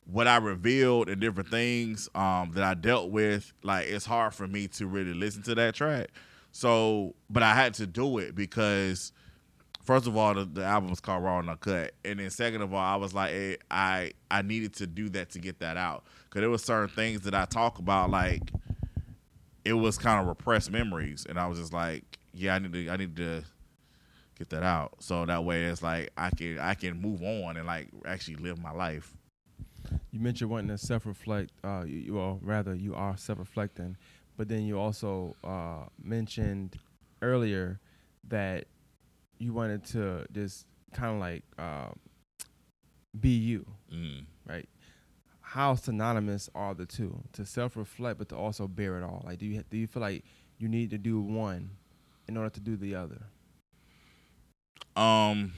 what I revealed and different things um, that I dealt with, like it's hard for me to really listen to that track. So, but I had to do it because first of all, the, the album was called Raw and Uncut, and then second of all, I was like, eh, I I needed to do that to get that out because there was certain things that I talk about, like it was kind of repressed memories, and I was just like, yeah, I need to I need to get that out so that way it's like I can I can move on and like actually live my life. You mentioned wanting to self-reflect. Uh, you, you- well, rather, you are self-reflecting, but then you also uh, mentioned earlier that you wanted to just kind of like uh, be you, Mm. right? How synonymous are the two? To self-reflect, but to also bear it all. Like, do you do you feel like you need to do one in order to do the other? Um,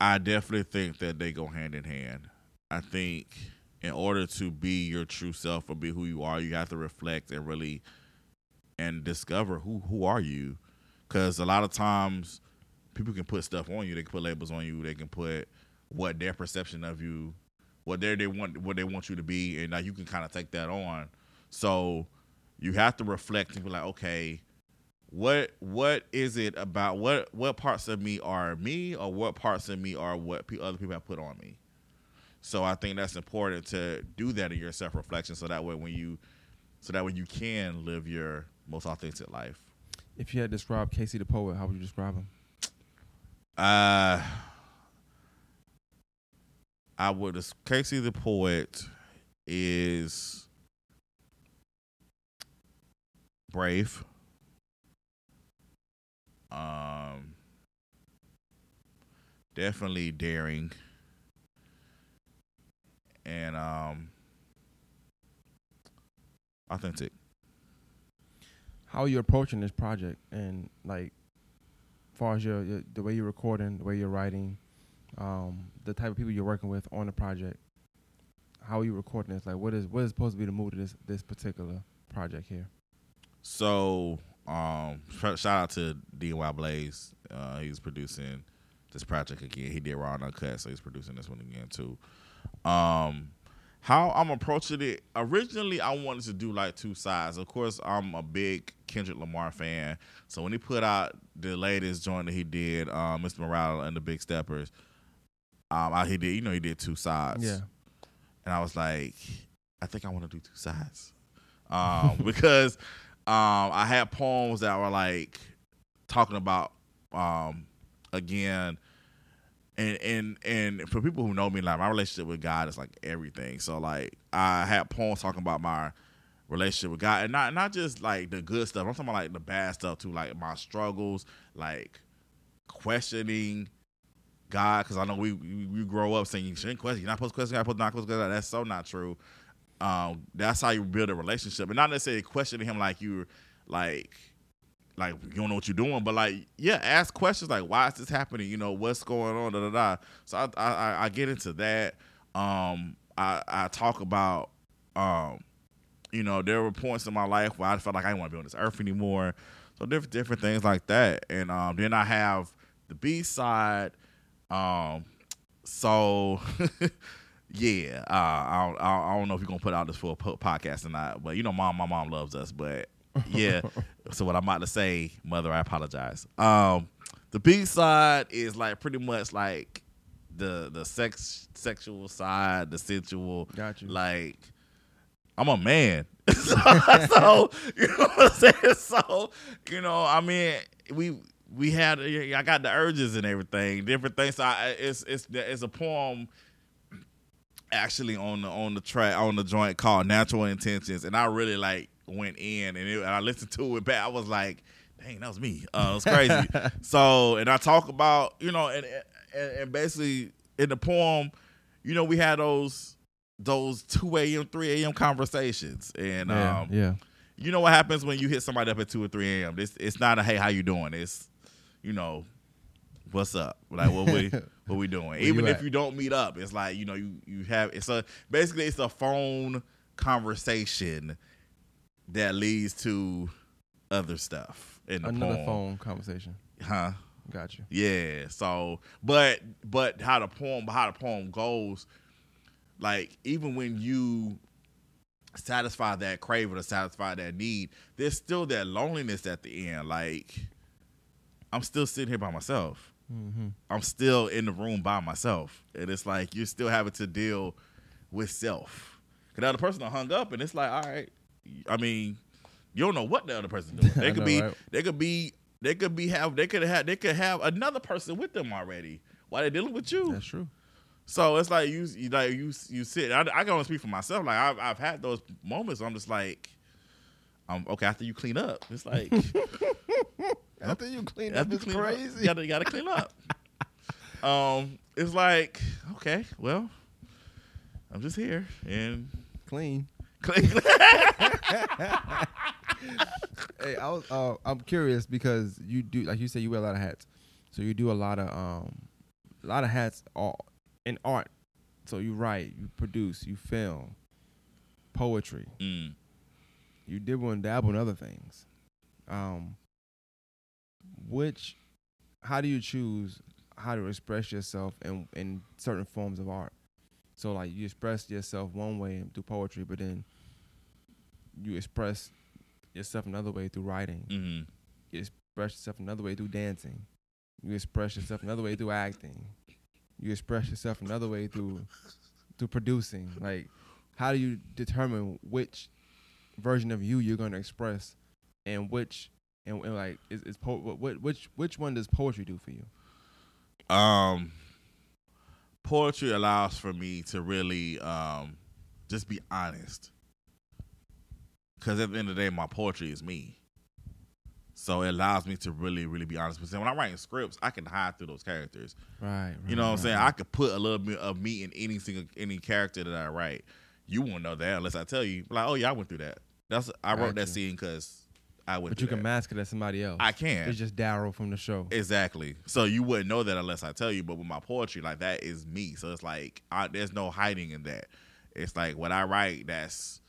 I definitely think that they go hand in hand. I think in order to be your true self or be who you are, you have to reflect and really and discover who who are you. Because a lot of times people can put stuff on you. They can put labels on you. They can put what their perception of you, what they they want, what they want you to be, and now you can kind of take that on. So you have to reflect and be like, okay, what what is it about what what parts of me are me or what parts of me are what pe- other people have put on me so i think that's important to do that in your self-reflection so that way when you so that way you can live your most authentic life If you had to describe Casey the poet, how would you describe him? Uh, I would. Casey the poet is brave. Um, definitely daring, and um, authentic. How are you approaching this project and like, far as your, your the way you're recording, the way you're writing, um, the type of people you're working with on the project? How are you recording this? Like, what is what is supposed to be the mood of this this particular project here? So, um, shout out to DY Blaze. Uh, he's producing this project again. He did Raw and Uncut, so he's producing this one again too. Um, how I'm approaching it. Originally, I wanted to do like two sides. Of course, I'm a big Kendrick Lamar fan, so when he put out the latest joint that he did, um, Mr. Morale and the Big Steppers, um, I, he did. You know, he did two sides. Yeah. and I was like, I think I want to do two sides, um, because um, I had poems that were like talking about um, again, and and and for people who know me, like my relationship with God is like everything. So like I had poems talking about my relationship with God, and not not just like the good stuff. I'm talking about like the bad stuff too, like my struggles, like questioning God, because I know we, we we grow up saying you shouldn't question, you're not supposed to question, you're not supposed to not question God. That's so not true. Um, that's how you build a relationship, and not necessarily questioning him like you're like like you don't know what you're doing, but like yeah, ask questions like why is this happening? You know what's going on? Da da da. So I I, I get into that. Um, I I talk about um, you know there were points in my life where I felt like I didn't want to be on this earth anymore. So different different things like that, and um, then I have the B side. Um, so yeah, uh, I don't, I don't know if you're gonna put out this full podcast or not, but you know, mom, my mom loves us, but yeah. so what I'm about to say, mother, I apologize. Um, the B side is like pretty much like the the sex sexual side, the sensual, Got you. like I'm a man. so, so, you know what I'm saying? So, you know, I mean, we we had I got the urges and everything, different things. So I, it's it's it's a poem actually on the on the track on the joint called Natural Intentions, and I really like went in and, it, and I listened to it back. I was like, dang, that was me. Uh, it was crazy. so, and I talk about you know, and, and and basically in the poem, you know, we had those those two a.m. three a.m. conversations, and yeah, um, yeah. you know what happens when you hit somebody up at two or three a.m. It's it's not a hey, how you doing? It's you know, what's up? Like what we what we doing? Even you if at? you don't meet up, it's like you know you you have it's a basically it's a phone conversation that leads to other stuff in the Another poem. phone conversation. huh? Got you. Yeah. So, but but how the poem how the poem goes, like even when you satisfy that craving or satisfy that need, there's still that loneliness at the end. Like I'm still sitting here by myself. Mm-hmm. I'm still in the room by myself, and it's like you're still having to deal with self. Cause the other person hung up, and it's like, all right. I mean, you don't know what the other person doing. They could know, be, right? they could be, they could be have, they could have, they could have another person with them already while they're dealing with you. That's true. So it's like you, you like you, you sit. I, I can only speak for myself. Like I've, I've had those moments. I'm just like, um, okay. After you clean up, it's like After you clean after you clean up, you gotta, you gotta clean up. um, it's like okay, well, I'm just here and Clean. clean. Hey, I was. Uh, I'm curious because you do, like you said, you wear a lot of hats. So you do a lot of um, a lot of hats all in art. So you write, you produce, you film, poetry. mm. You dibble and dabble in other things. Um, which, how do you choose how to express yourself in in certain forms of art? So like you express yourself one way through poetry, but then you express yourself another way through writing. hmm You express yourself another way through dancing. You express yourself another way through acting. You express yourself another way through through producing. Like, how do you determine which version of you you're going to express, and which and, and like is, is po- what which which one does poetry do for you? Um, poetry allows for me to really um just be honest. Because at the end of the day, my poetry is me. So it allows me to really, really be honest. But when I'm writing scripts, I can hide through those characters. Right. right You know what I'm saying? I could put a little bit of me in any single any character that I write. You won't know that unless I tell you. Like, oh yeah, I went through that. That's I wrote that scene because I went. But you can that. mask it as somebody else. I can. It's just Daryl from the show. Exactly. So you wouldn't know that unless I tell you. But with my poetry, like that is me. So it's like I, there's no hiding in that. It's like what I write. That's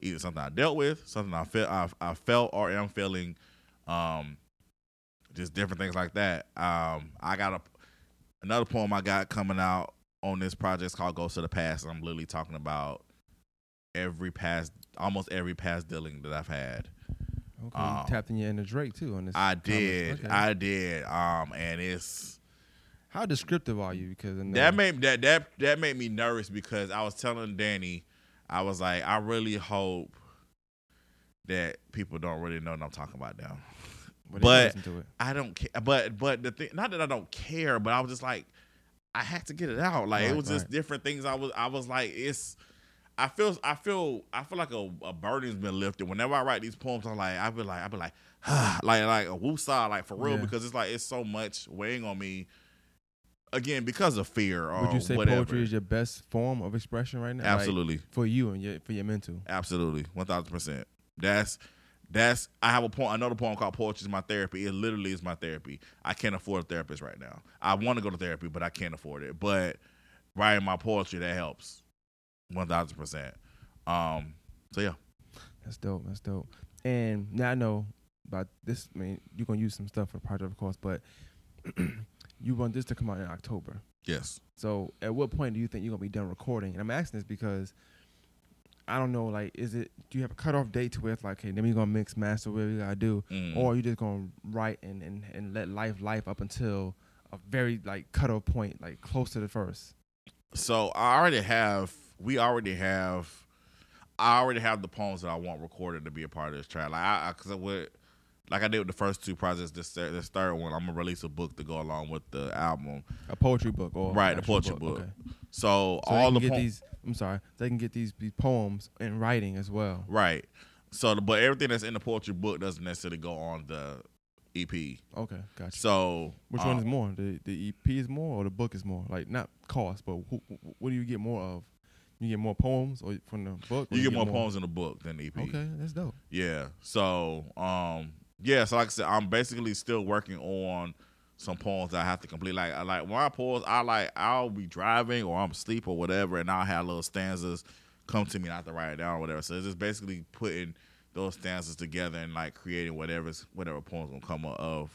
either something I dealt with, something I felt, I, I felt or am feeling, um, just different things like that. Um, I got a another poem I got coming out on this project It's called "Ghost of the Past." I'm literally talking about every past, almost every past dealing that I've had. Okay. Tapping you um, tapped in your inner Drake too on this. I did, Okay. I did, um, and it's. How descriptive are you? Because in the- That made that that that made me nervous because I was telling Danny, I was like, I really hope that people don't really know what I'm talking about now. but, it. I don't care, but but the thing, not that I don't care, but I was just like, I had to get it out. Like it Right, was just different things. I was I was like, it's. I feel I feel I feel like a, a burden's been lifted. Whenever I write these poems, I'm like I be like I be like like like a woosah like for real Yeah. because it's like it's so much weighing on me. Again, because of fear or Would you say whatever. poetry is your best form of expression right now? Like, Absolutely, for you and your for your mental. absolutely, one thousand percent. That's that's. I have a point. Another poem called "Poetry is My Therapy." It literally is my therapy. I can't afford a therapist right now. I want to go to therapy, but I can't afford it. But writing my poetry that helps, one thousand percent. Um. So yeah, That's dope. That's dope. And now I know about this. I mean, you're gonna use some stuff for the project, of course, but you want this to come out in October. yes. So, at what point do you think you're gonna be done recording? And I'm asking this because I don't know. Like, is it? Do you have a cutoff date to where it's like, hey, then we're gonna mix, master, whatever you gotta do, Mm. or are you just gonna write and, and and let life life up until a very like cutoff point, like close to the first? So I already have. We already have. I already have the poems that I want recorded to be a part of this track. Like I, because I would, like I did with the first two projects. This third- this third one, I'm gonna release a book to go along with the album. A poetry book, or Right, a poetry book. Okay. So, So all the get these. I'm sorry, they can get these, these poems in writing as well. Right. So, the, but everything that's in the poetry book doesn't necessarily go on the EP. Okay, gotcha. So, Which um, one is more? The the EP is more, or the book is more? Like not cost, but who, what do you get more of? You get more poems, or from the book? or You get more poems in the book than the EP. Okay, that's dope. Yeah. So, um, yeah. So, like I said, I'm basically still working on some poems that I have to complete. Like, I like when I pause, I like I'll be driving or I'm asleep or whatever, and I'll have little stanzas come to me, and I have to write it down or whatever. So it's just basically putting those stanzas together and like creating whatever's whatever poems gonna come up of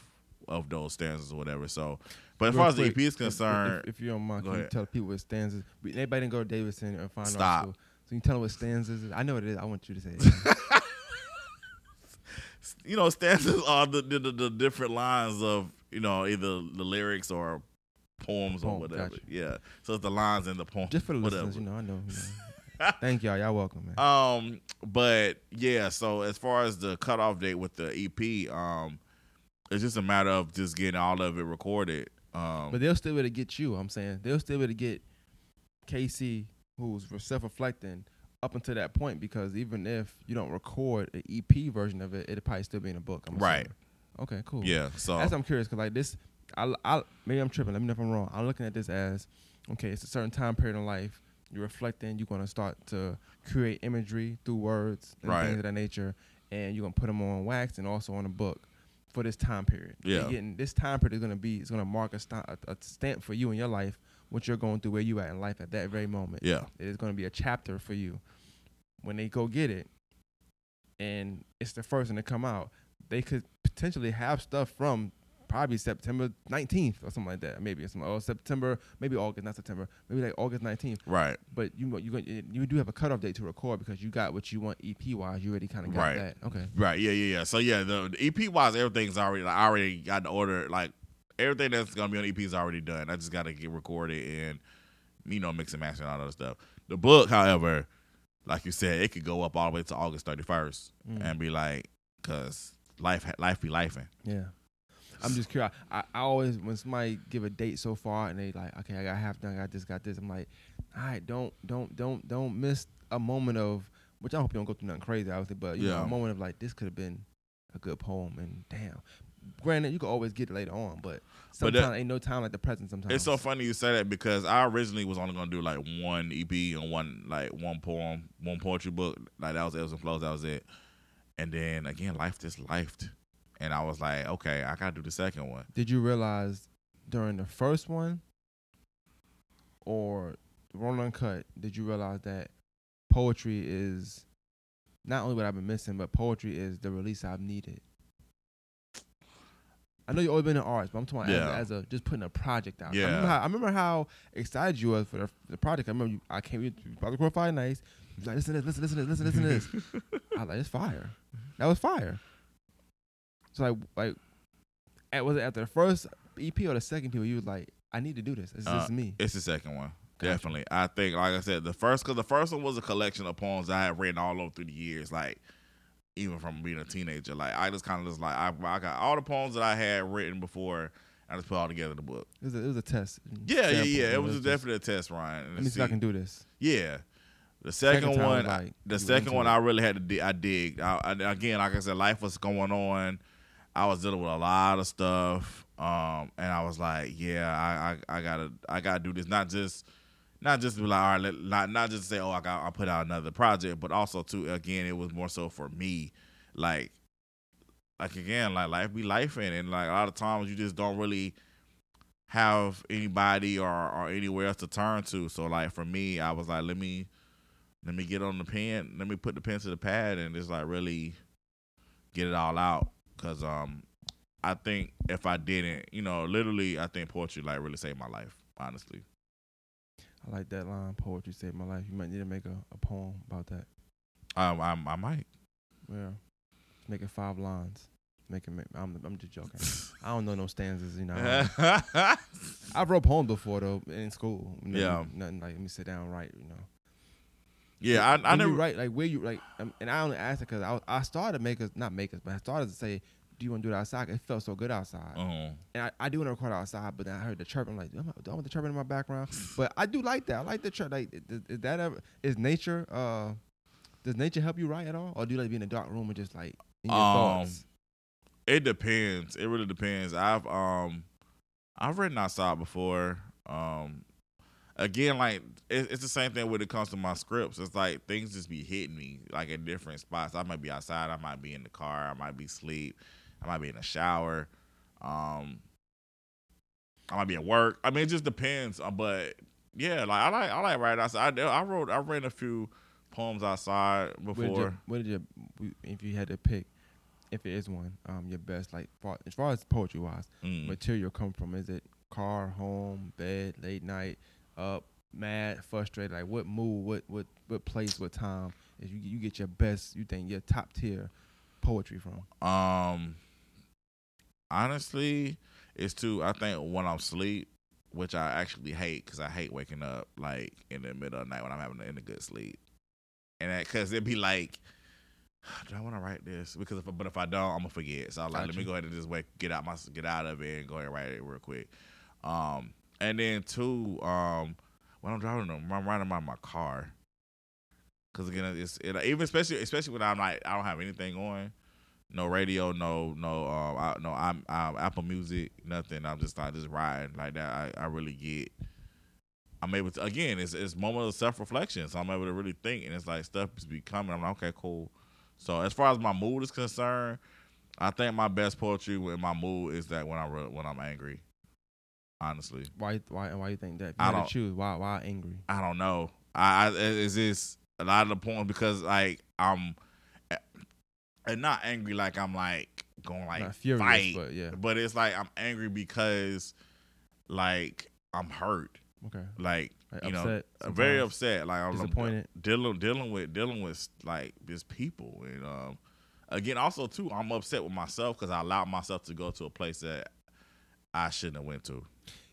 of those stanzas or whatever. So, but as Real far as the EP is concerned, if, if you don't mind, can you tell people what stanzas? Everybody didn't go to Davidson or find Stop. art school, so you tell them what stanzas is. I know what it is. I want you to say. it. you know, stanzas are the, the the, the different lines of you know either the lyrics or poems or whatever. gotcha. Yeah, so it's the lines in the poem. Just for the whatever. listeners, you know. I know. You know. Thank y'all. Y'all welcome, man. Um, but yeah, so as far as the cutoff date with the EP, um, it's just a matter of just getting all of it recorded. Um, But they'll still be able to get you. I'm saying they'll still be able to get Casey, who's self-reflecting, up until that point. Because even if you don't record an EP version of it, it'd probably still be in a book. I'm Right. assuming. Okay. Cool. yeah, so That's I'm curious because like this, I, I maybe I'm tripping. Let me know if I'm wrong. I'm looking at this as okay. It's a certain time period in life. You're reflecting. You're gonna start to create imagery through words and Right. things of that nature, and you're gonna put them on wax and also on a book for this time period. Yeah. Getting this time period is gonna be is gonna mark a, st- a, a stamp for you in your life, what you're going through, where you at in life at that very moment. yeah, It is going to be a chapter for you. When they go get it, and it's the first one to come out, they could potentially have stuff from probably September 19th or something like that. Maybe it's or September, maybe August, not September, maybe like August 19th. right, But you you you you do have a cutoff date to record because you got what you want EP wise. You already kind of got Right. that. Okay. right, yeah, yeah, yeah. So yeah, the, EP wise, everything's already. Like, I already got the order. Like everything that's gonna be on EP is already done. I just got to get recorded and you know mix and match and all that stuff. The book, however, like you said, it could go up all the way to August thirty first Mm. and be like, cause life life be lifing. Yeah. I'm just curious. I, I always when somebody give a date so far and they like, okay, I got half done, I got this, got this. I'm like, all right, don't don't don't don't miss a moment of which I hope you don't go through nothing crazy, obviously, but you know, Yeah. a moment of like this could have been a good poem and damn. Granted, you can always get it later on, but But that- ain't no time like the present. Sometimes It's so funny you say that because I originally was only gonna do like one EP and one like one poem, one poetry book. Like that was Ebbs and Flows, that was it. And then again, life just lifed. And I was like, okay, I gotta do the second one. Did you realize during the first one or the Raw and Uncut, did you realize that poetry is not only what I've been missing, but poetry is the release I've needed? I know you've always been in arts, but I'm talking Yeah. as, a, as a just putting a project out. I Yeah. remember how, I remember how excited you was for the, the project. I remember you, I came to record Friday nights. You like, listen to this, listen, listen to this, listen, listen to this. I was like, it's fire. That was fire. So like, like, at, was it after the first EP or the second EP? You was like, I need to do this. This Uh, me. It's the second one. Gotcha. Definitely. I think, like I said, the first, because the first one was a collection of poems I had written all over through the years. Like, even from being a teenager. Like, I just kind of just like, I, I got all the poems that I had written before. I just put all together the book. It was a, it was a test. Yeah, yeah, Sample, yeah. It was definitely a test, Ryan. Let me see if I can do this. Yeah. The second, Second one, like, the second one. I really had to. Dig, I digged. I, I, again, like I said, life was going on. I was dealing with a lot of stuff, um, and I was like, yeah, I, I, I gotta, I gotta do this. Not just, not just be like, all right, not, not just say, oh, I got, I put out another project, but also too, again, it was more so for me, like, like again, like life be life in, and like a lot of times you just don't really have anybody or, or anywhere else to turn to. So like for me, I was like, let me let me get on the pen, let me put the pen to the pad, and just like really get it all out. Cause um, I think if I didn't, you know, literally, I think poetry like really saved my life. Honestly, I like that line. Poetry saved my life. You might need to make a, a poem about that. um, I, I might. Yeah, make it five lines. Make it. Make, I'm. I'm just joking. I don't know no stanzas. You know. I've wrote poems before though in school. Yeah. Nothing like let me sit down and write. You know. yeah, I, I never. you write like where you like, um, and I only asked it because I, I started makers not makers, but I started to say, do you want to do it outside? It felt so good outside, uh and I, I do want to record outside. But then I heard the chirping, like, am I- do I want the chirping in my background? but I do like that. I like the chirp. Like, is, is that ever is nature? Uh, does nature help you write at all, or do you like be in a dark room and just like in your Um, thoughts? It depends. It really depends. I've um I've written outside before. Um again, like it, it's the same thing when it comes to my scripts. It's like things just be hitting me like at different spots. I might be outside, I might be in the car, I might be asleep, I might be in the shower. Um I might be at work. I mean it just depends. uh, But yeah, like I like I like writing outside. I, I wrote I read a few poems outside What did, before. you, what did you, if you had to pick, if it is one, um, your best like far, as far as poetry wise, Mm. material come from? Is it car, home, bed, late night, up, mad, frustrated? Like what mood, what what what place, what time? If you you get your best, you think your top tier poetry from? Um, honestly, it's too. I think when I'm asleep, which I actually hate because I hate waking up like in the middle of the night when I'm having a, in a good sleep, and that because it'd be like, do I want to write this? Because if but if I don't, I'm gonna forget. So I'm like, let me go ahead and just wake, get out my get out of it and go ahead and write it real quick. Um, and then two, um, when I'm driving, when I'm riding around my car. Cause again, it's it, even especially especially when I'm like I don't have anything on, no radio, no no um I, no I'm, um Apple Music, nothing. I'm just like just riding like that. I, I really get. I'm able to again. It's it's moment of self reflection, so I'm able to really think, and it's like stuff is becoming. I'm like okay, cool. So as far as my mood is concerned, I think my best poetry with my mood is that when I re- when I'm angry. Honestly, Why why why you think that? If you I don't- choose. Why why angry? I don't know. I, I is this a lot of the points because like I'm and not angry like I'm like going like Not furious, fight, but yeah. but it's like I'm angry because like I'm hurt, Okay. like, Like you know, upset, very upset. Like I'm disappointed. dealing dealing with dealing with like just people and um again also too I'm upset with myself because I allowed myself to go to a place that I shouldn't have went to.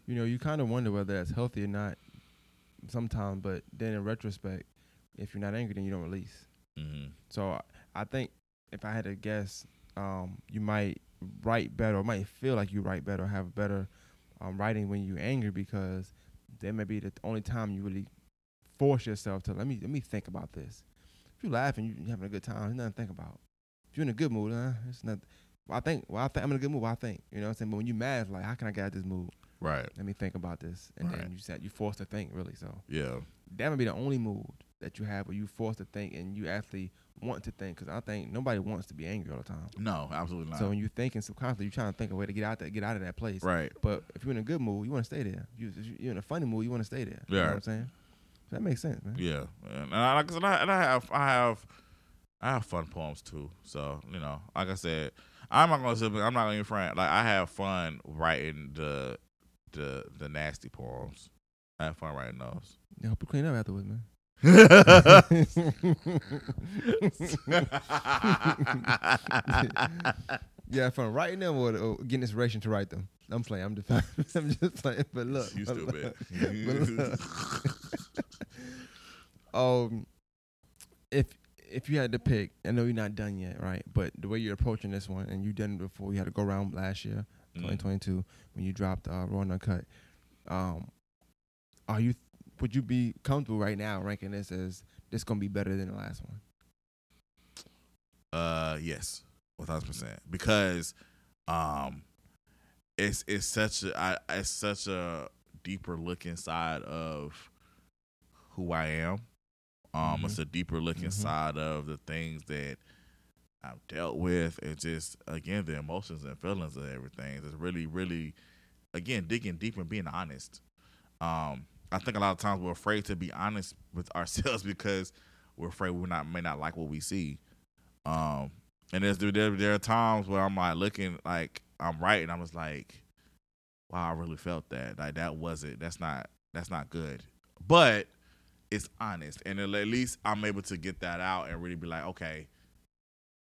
you know, you kind of wonder whether that's healthy or not sometimes, but then in retrospect, if you're not angry, then you don't release. hmm So I- I think if I had to guess, um, you might write better, or might feel like you write better, have better um, writing when you're angry because that may be the only time you really force yourself to let me let me think about this. If you're laughing, you- you're having a good time. There's nothing to think about. If you're in a good mood, uh, it's not. Well, I think. Well, I think I'm in a good mood. Well, I think. You know what I'm saying? But when you're mad, it's like, how can I get out of this mood? Right. Let me think about this, and Right. then you said you forced to think really. So Yeah. that would be the only mood that you have where you forced to think and you actually want to think. Because I think nobody wants to be angry all the time. No, absolutely not. So when you're thinking subconsciously, you're trying to think of a way to get out that get out of that place. right. But if you're in a good mood, you want to stay there. You, if you're in a funny mood, you want to stay there. You know what I'm saying? So that makes sense, man. Yeah, and I, like I I, and I have, I have, I have fun poems too. So you know, like I said, I'm not gonna sit. I'm not gonna be frank. Like I have fun writing the, the, the nasty poems. I have fun writing those. Yeah, hope you clean up afterwards, man. yeah, from writing them or, or getting inspiration to write them. I'm playing. I'm just, I'm just playing. But look, you stupid. um, if if you had to pick, I know you're not done yet, right? But the way you're approaching this one, and you done it before, you had to go around last year, Mm. 2022, when you dropped uh, Raw and Uncut. Um, are you? Would you be comfortable right now ranking this as this gonna be better than the last one? Uh, yes, one thousand percent. Because, um, it's it's such a I, it's such a deeper look inside of who I am. Um, Mhm. it's a deeper look Mhm. inside of the things that I've dealt with, and just again the emotions and feelings of everything. It's really, really, again digging deep and being honest. Um, I think a lot of times we're afraid to be honest with ourselves because we're afraid we not may not like what we see. Um, and there's there there are times where I'm like looking like I'm writing, and I'm just like, wow, I really felt that. Like that wasn't that's not that's not good. But it's honest, and at least I'm able to get that out and really be like, okay,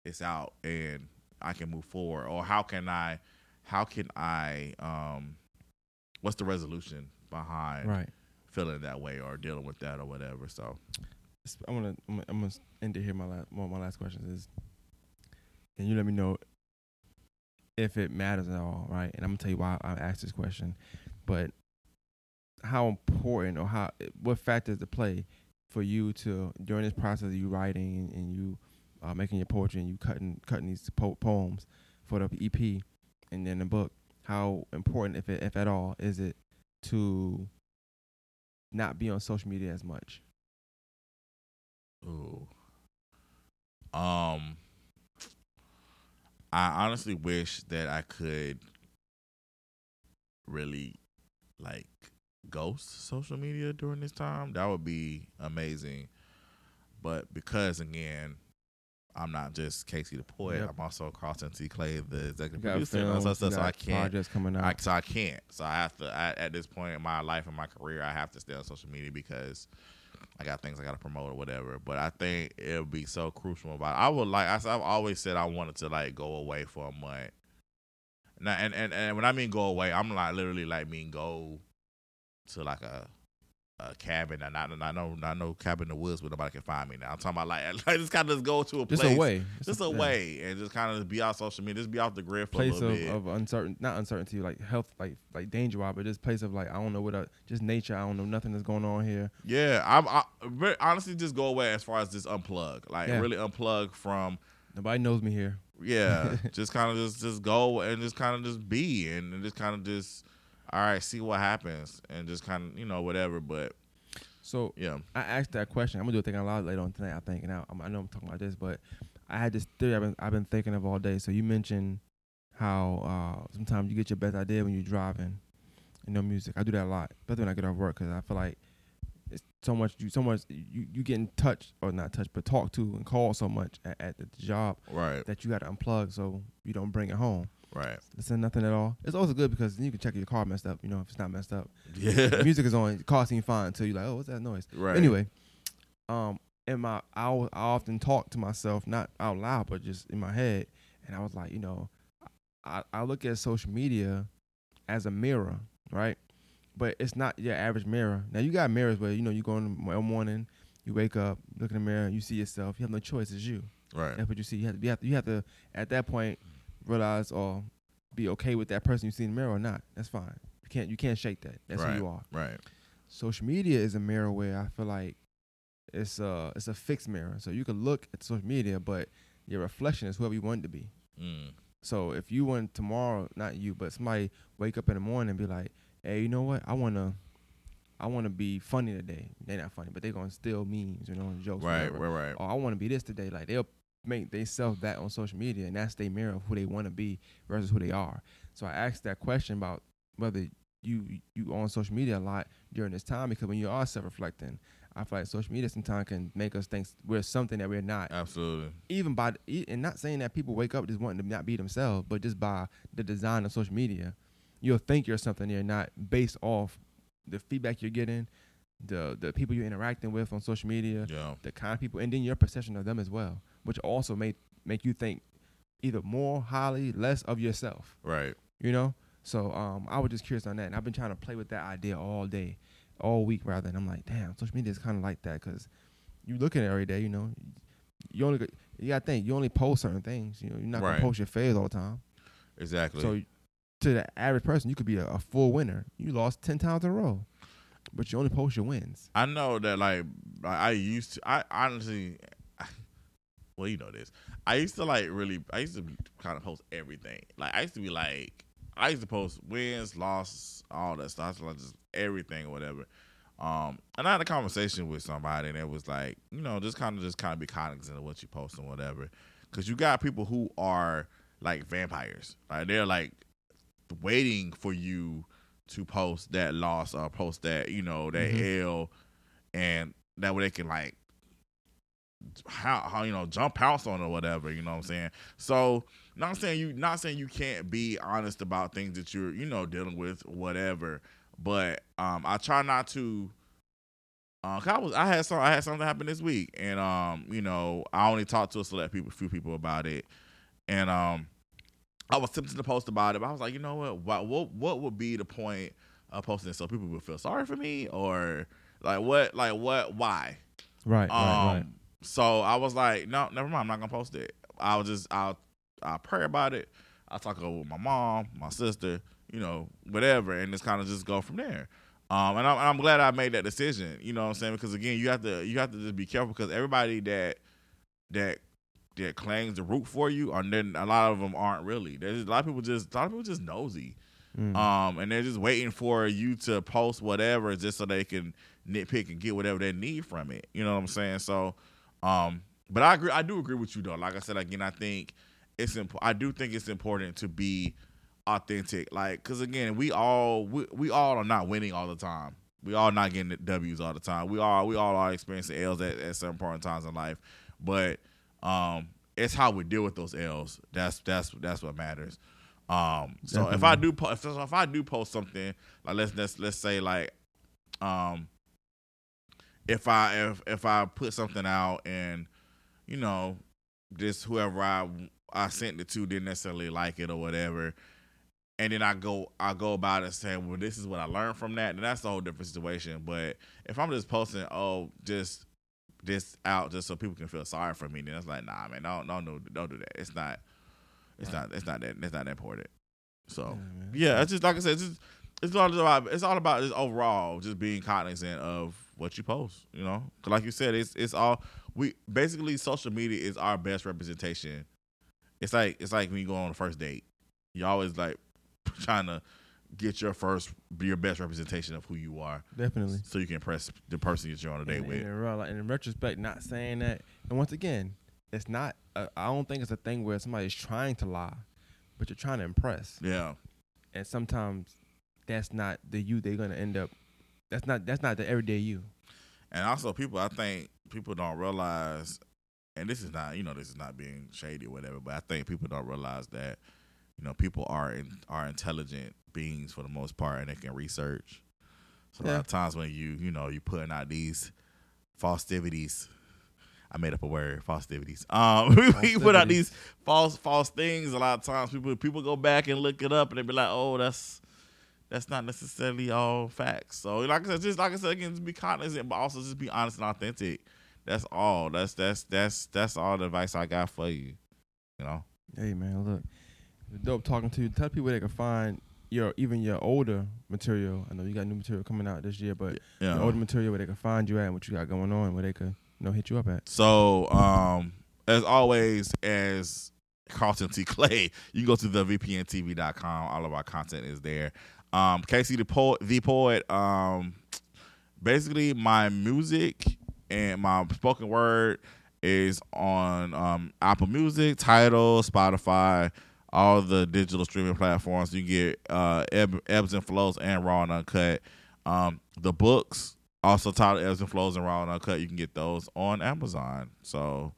it's out, and I can move forward. Or how can I, how can I, um, what's the resolution behind Right. Feeling that way or dealing with that or whatever? So gonna I'm gonna, I'm gonna end it here. My last one of my last questions is, can you let me know if it matters at all, right? And I'm gonna tell you why I asked this question, but how important or how what factors to play for you to during this process of you writing and, and you uh, making your poetry and you cutting cutting these po- poems for the EP and then the book. How important, if it, if at all, is it to not be on social media as much? Ooh. Um I honestly wish that I could really like ghost social media during this time. That would be amazing. But because again, I'm not just Casey the poet, Yep. I'm also Carlton T. Clay, the executive producer. and all films, that stuff, so I can't projects coming out. I, so I can't. So I have to. I, at this point in my life and my career, I have to stay on social media because I got things I got to promote or whatever. But I think it'll be so crucial about. I would like. I, have always said I wanted to like go away for a month. Now, and, and and when I mean go away, I'm like literally like mean go to like a a cabin and not not no not no cabin in the woods where nobody can find me. Now I'm talking about like like just kind of just go to a place. just away. just yeah. away, and just kind of be off social media, just be off the grid for a Place little of, bit. of uncertain, not uncertainty, like health, like like danger wise, but just place of like I don't know what, I, just nature. I don't know nothing that's going on here. Yeah, I'm I, very, honestly just go away as far as just unplug, like Yeah. really unplug from. Nobody knows me here. Yeah, just kind of just just go and just kind of just be and, and just kind of just all right, see what happens and just kind of you know whatever. But So yeah, I asked that question. I'm gonna do a thing a lot later on tonight. I think, and I, I know I'm talking about this, but I had this theory I've been I've been thinking of all day. So you mentioned how uh, sometimes you get your best idea when you're driving, and no music. I do that a lot, especially when I get off work, because I feel like it's so much you so much you you get in touch or not touch, but talk to and call so much at, at the job right, that you got to unplug so you don't bring it home. Right, It's nothing at all. It's also good because you can check if your car messed up. You know, if it's not messed up, yeah, the music is on. The car seems fine until you're like, oh, what's that noise? right. Anyway, um, in my I, I often talk to myself, not out loud, but just in my head, and I was like, you know, I, I look at social media as a mirror, right? But it's not your average mirror. Now you got mirrors where you know you go in the morning, you wake up, look in the mirror, you see yourself. You have no choice. It's you. right, That's what you see. You have to, you have to, you have to at that point realize or be okay with that person you see in the mirror or not. That's fine. You can't you can't shake that. That's right. who you are. Right. Social media is a mirror where I feel like it's a it's a fixed mirror. So you can look at social media, but your reflection is whoever you want to be. Mm. So if you want tomorrow, not you, but somebody wake up in the morning and be like, "Hey, you know what? I wanna, I wanna be funny today." They're not funny, but they're gonna steal memes, you know, and jokes. Right. whatever. Right. Right. Or I want to be this today. Like they'll make themselves that on social media, and that's their mirror of who they want to be versus who they are. So I asked that question about whether you you on social media a lot during this time because when you are self reflecting, I feel like social media sometimes can make us think we're something that we're not Absolutely. even by and not saying that people wake up just wanting to not be themselves, but just by the design of social media, you'll think you're something you're not based off the feedback you're getting, the the people you're interacting with on social media, Yeah. the kind of people, and then your perception of them as well, which also make make you think either more highly, less of yourself. Right. You know. So um, I was just curious on that, and I've been trying to play with that idea all day, all week rather. And I'm like, damn, social media is kind of like that because you look at it every day. You know, you only you got to think you only post certain things. You know, you're not Right. gonna post your face all the time. Exactly. So to the average person, you could be a, a full winner. You lost ten times in a row, but you only post your wins. I know that like I used to I honestly well you know this. I used to like really I used to kind of post everything. Like I used to be like I used to post wins, losses, all that stuff. Like just everything or whatever. Um and I had a conversation with somebody and it was like, you know, just kind of just kind of be cognizant of what you post and whatever. Cause you got people who are like vampires. Like they're like waiting for you to post that loss or post that, you know, that Mhm. L and that way they can like how how you know jump house on or whatever, you know what I'm saying? So not saying you not saying you can't be honest about things that you're, you know, dealing with, whatever. But um I try not to uh, 'cause I was I had some I had something happen this week and um, you know, I only talked to a select people few people about it. And um I was tempted to post about it, but I was like, you know what? What what, what would be the point of posting it so people would feel sorry for me or like what like what why? Right, Um, So I was like, no, never mind. I'm not gonna post it. I'll just I'll I'll pray about it. I'll talk over with my mom, my sister, you know, whatever, and just kind of just go from there. Um, and I'm, and I'm glad I made that decision. You know what I'm saying? Because again, you have to you have to just be careful because everybody that that that claims to root for you, and then a lot of them aren't really. There's a lot of people just a lot of people just nosy. Mm. Um, and they're just waiting for you to post whatever just so they can nitpick and get whatever they need from it. You know what I'm saying? So, um, but I agree. I do agree with you though. Like I said again, I think it's imp- I do think it's important to be authentic. Like, cause again, we all we, we all are not winning all the time. We all not getting the W's all the time. We all we all are experiencing L's at, at certain important times in life. But um, it's how we deal with those L's. That's that's that's what matters. Um, so if I do po- if, if I do post something like let's let's let's say like um if I if if I put something out and you know just whoever I I sent it to didn't necessarily like it or whatever and then I go I go about it saying well this is what I learned from that and that's a whole different situation but if I'm just posting oh just this out just so people can feel sorry for me then it's like nah man don't don't do don't do that it's not it's Right. not it's not that it's not that important so Yeah, yeah, it's just like I said, it's just, it's all about it's all about just overall just being cognizant of what you post. You know, 'Cause like you said, it's it's all we basically social media is our best representation. It's like it's like when you go on a first date, you always like trying to get your first be your best representation of who you are, definitely. so you can impress the person that you're on a date And, with. and in, retrospect, not saying that. And once again, it's not. I I don't think it's a thing where somebody's trying to lie, but you're trying to impress. Yeah, And sometimes that's not the you they're gonna end up. That's not. That's not the everyday you. and also people, I think people don't realize, and this is not you know this is not being shady or whatever, but I think people don't realize that you know people are in, are intelligent beings for the most part, and they can research. So a lot of times when you you know you putting out these falsivities. I made up a word, falsivities. Um, we put out these false false things. A lot of times, people people go back and look it up, and they be like, "Oh, that's that's not necessarily all facts." So, like I said, just like I said again, just be cognizant, but also just be honest and authentic. That's all. That's that's that's that's all the advice I got for you. You know. Hey man, look, Dope talking to you. Tell people they can find your even your older material. I know you got new material coming out this year, but Yeah. your older material where they can find you at and what you got going on, where they could you know hit you up at. So, um, as always, as Carlton T. Clay, you can go to the VPNTV.com. All of our content is there. Um, Casey the poet, the poet. Um, basically, my music and my spoken word is on um, Apple Music, Tidal, Spotify, all the digital streaming platforms. You get uh, ebb, ebbs and flows and raw and uncut. Um, the books also titled ebbs and flows and raw and uncut. You can get those on Amazon. So,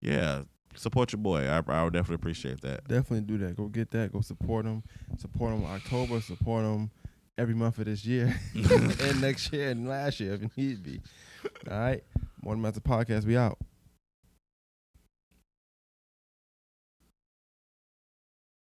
yeah, support your boy. I, I would definitely appreciate that. Definitely do that. Go get that. Go support them. Support them October. Support them every month of this year and next year and last year if need be. All right. Morning Master Podcast. We out.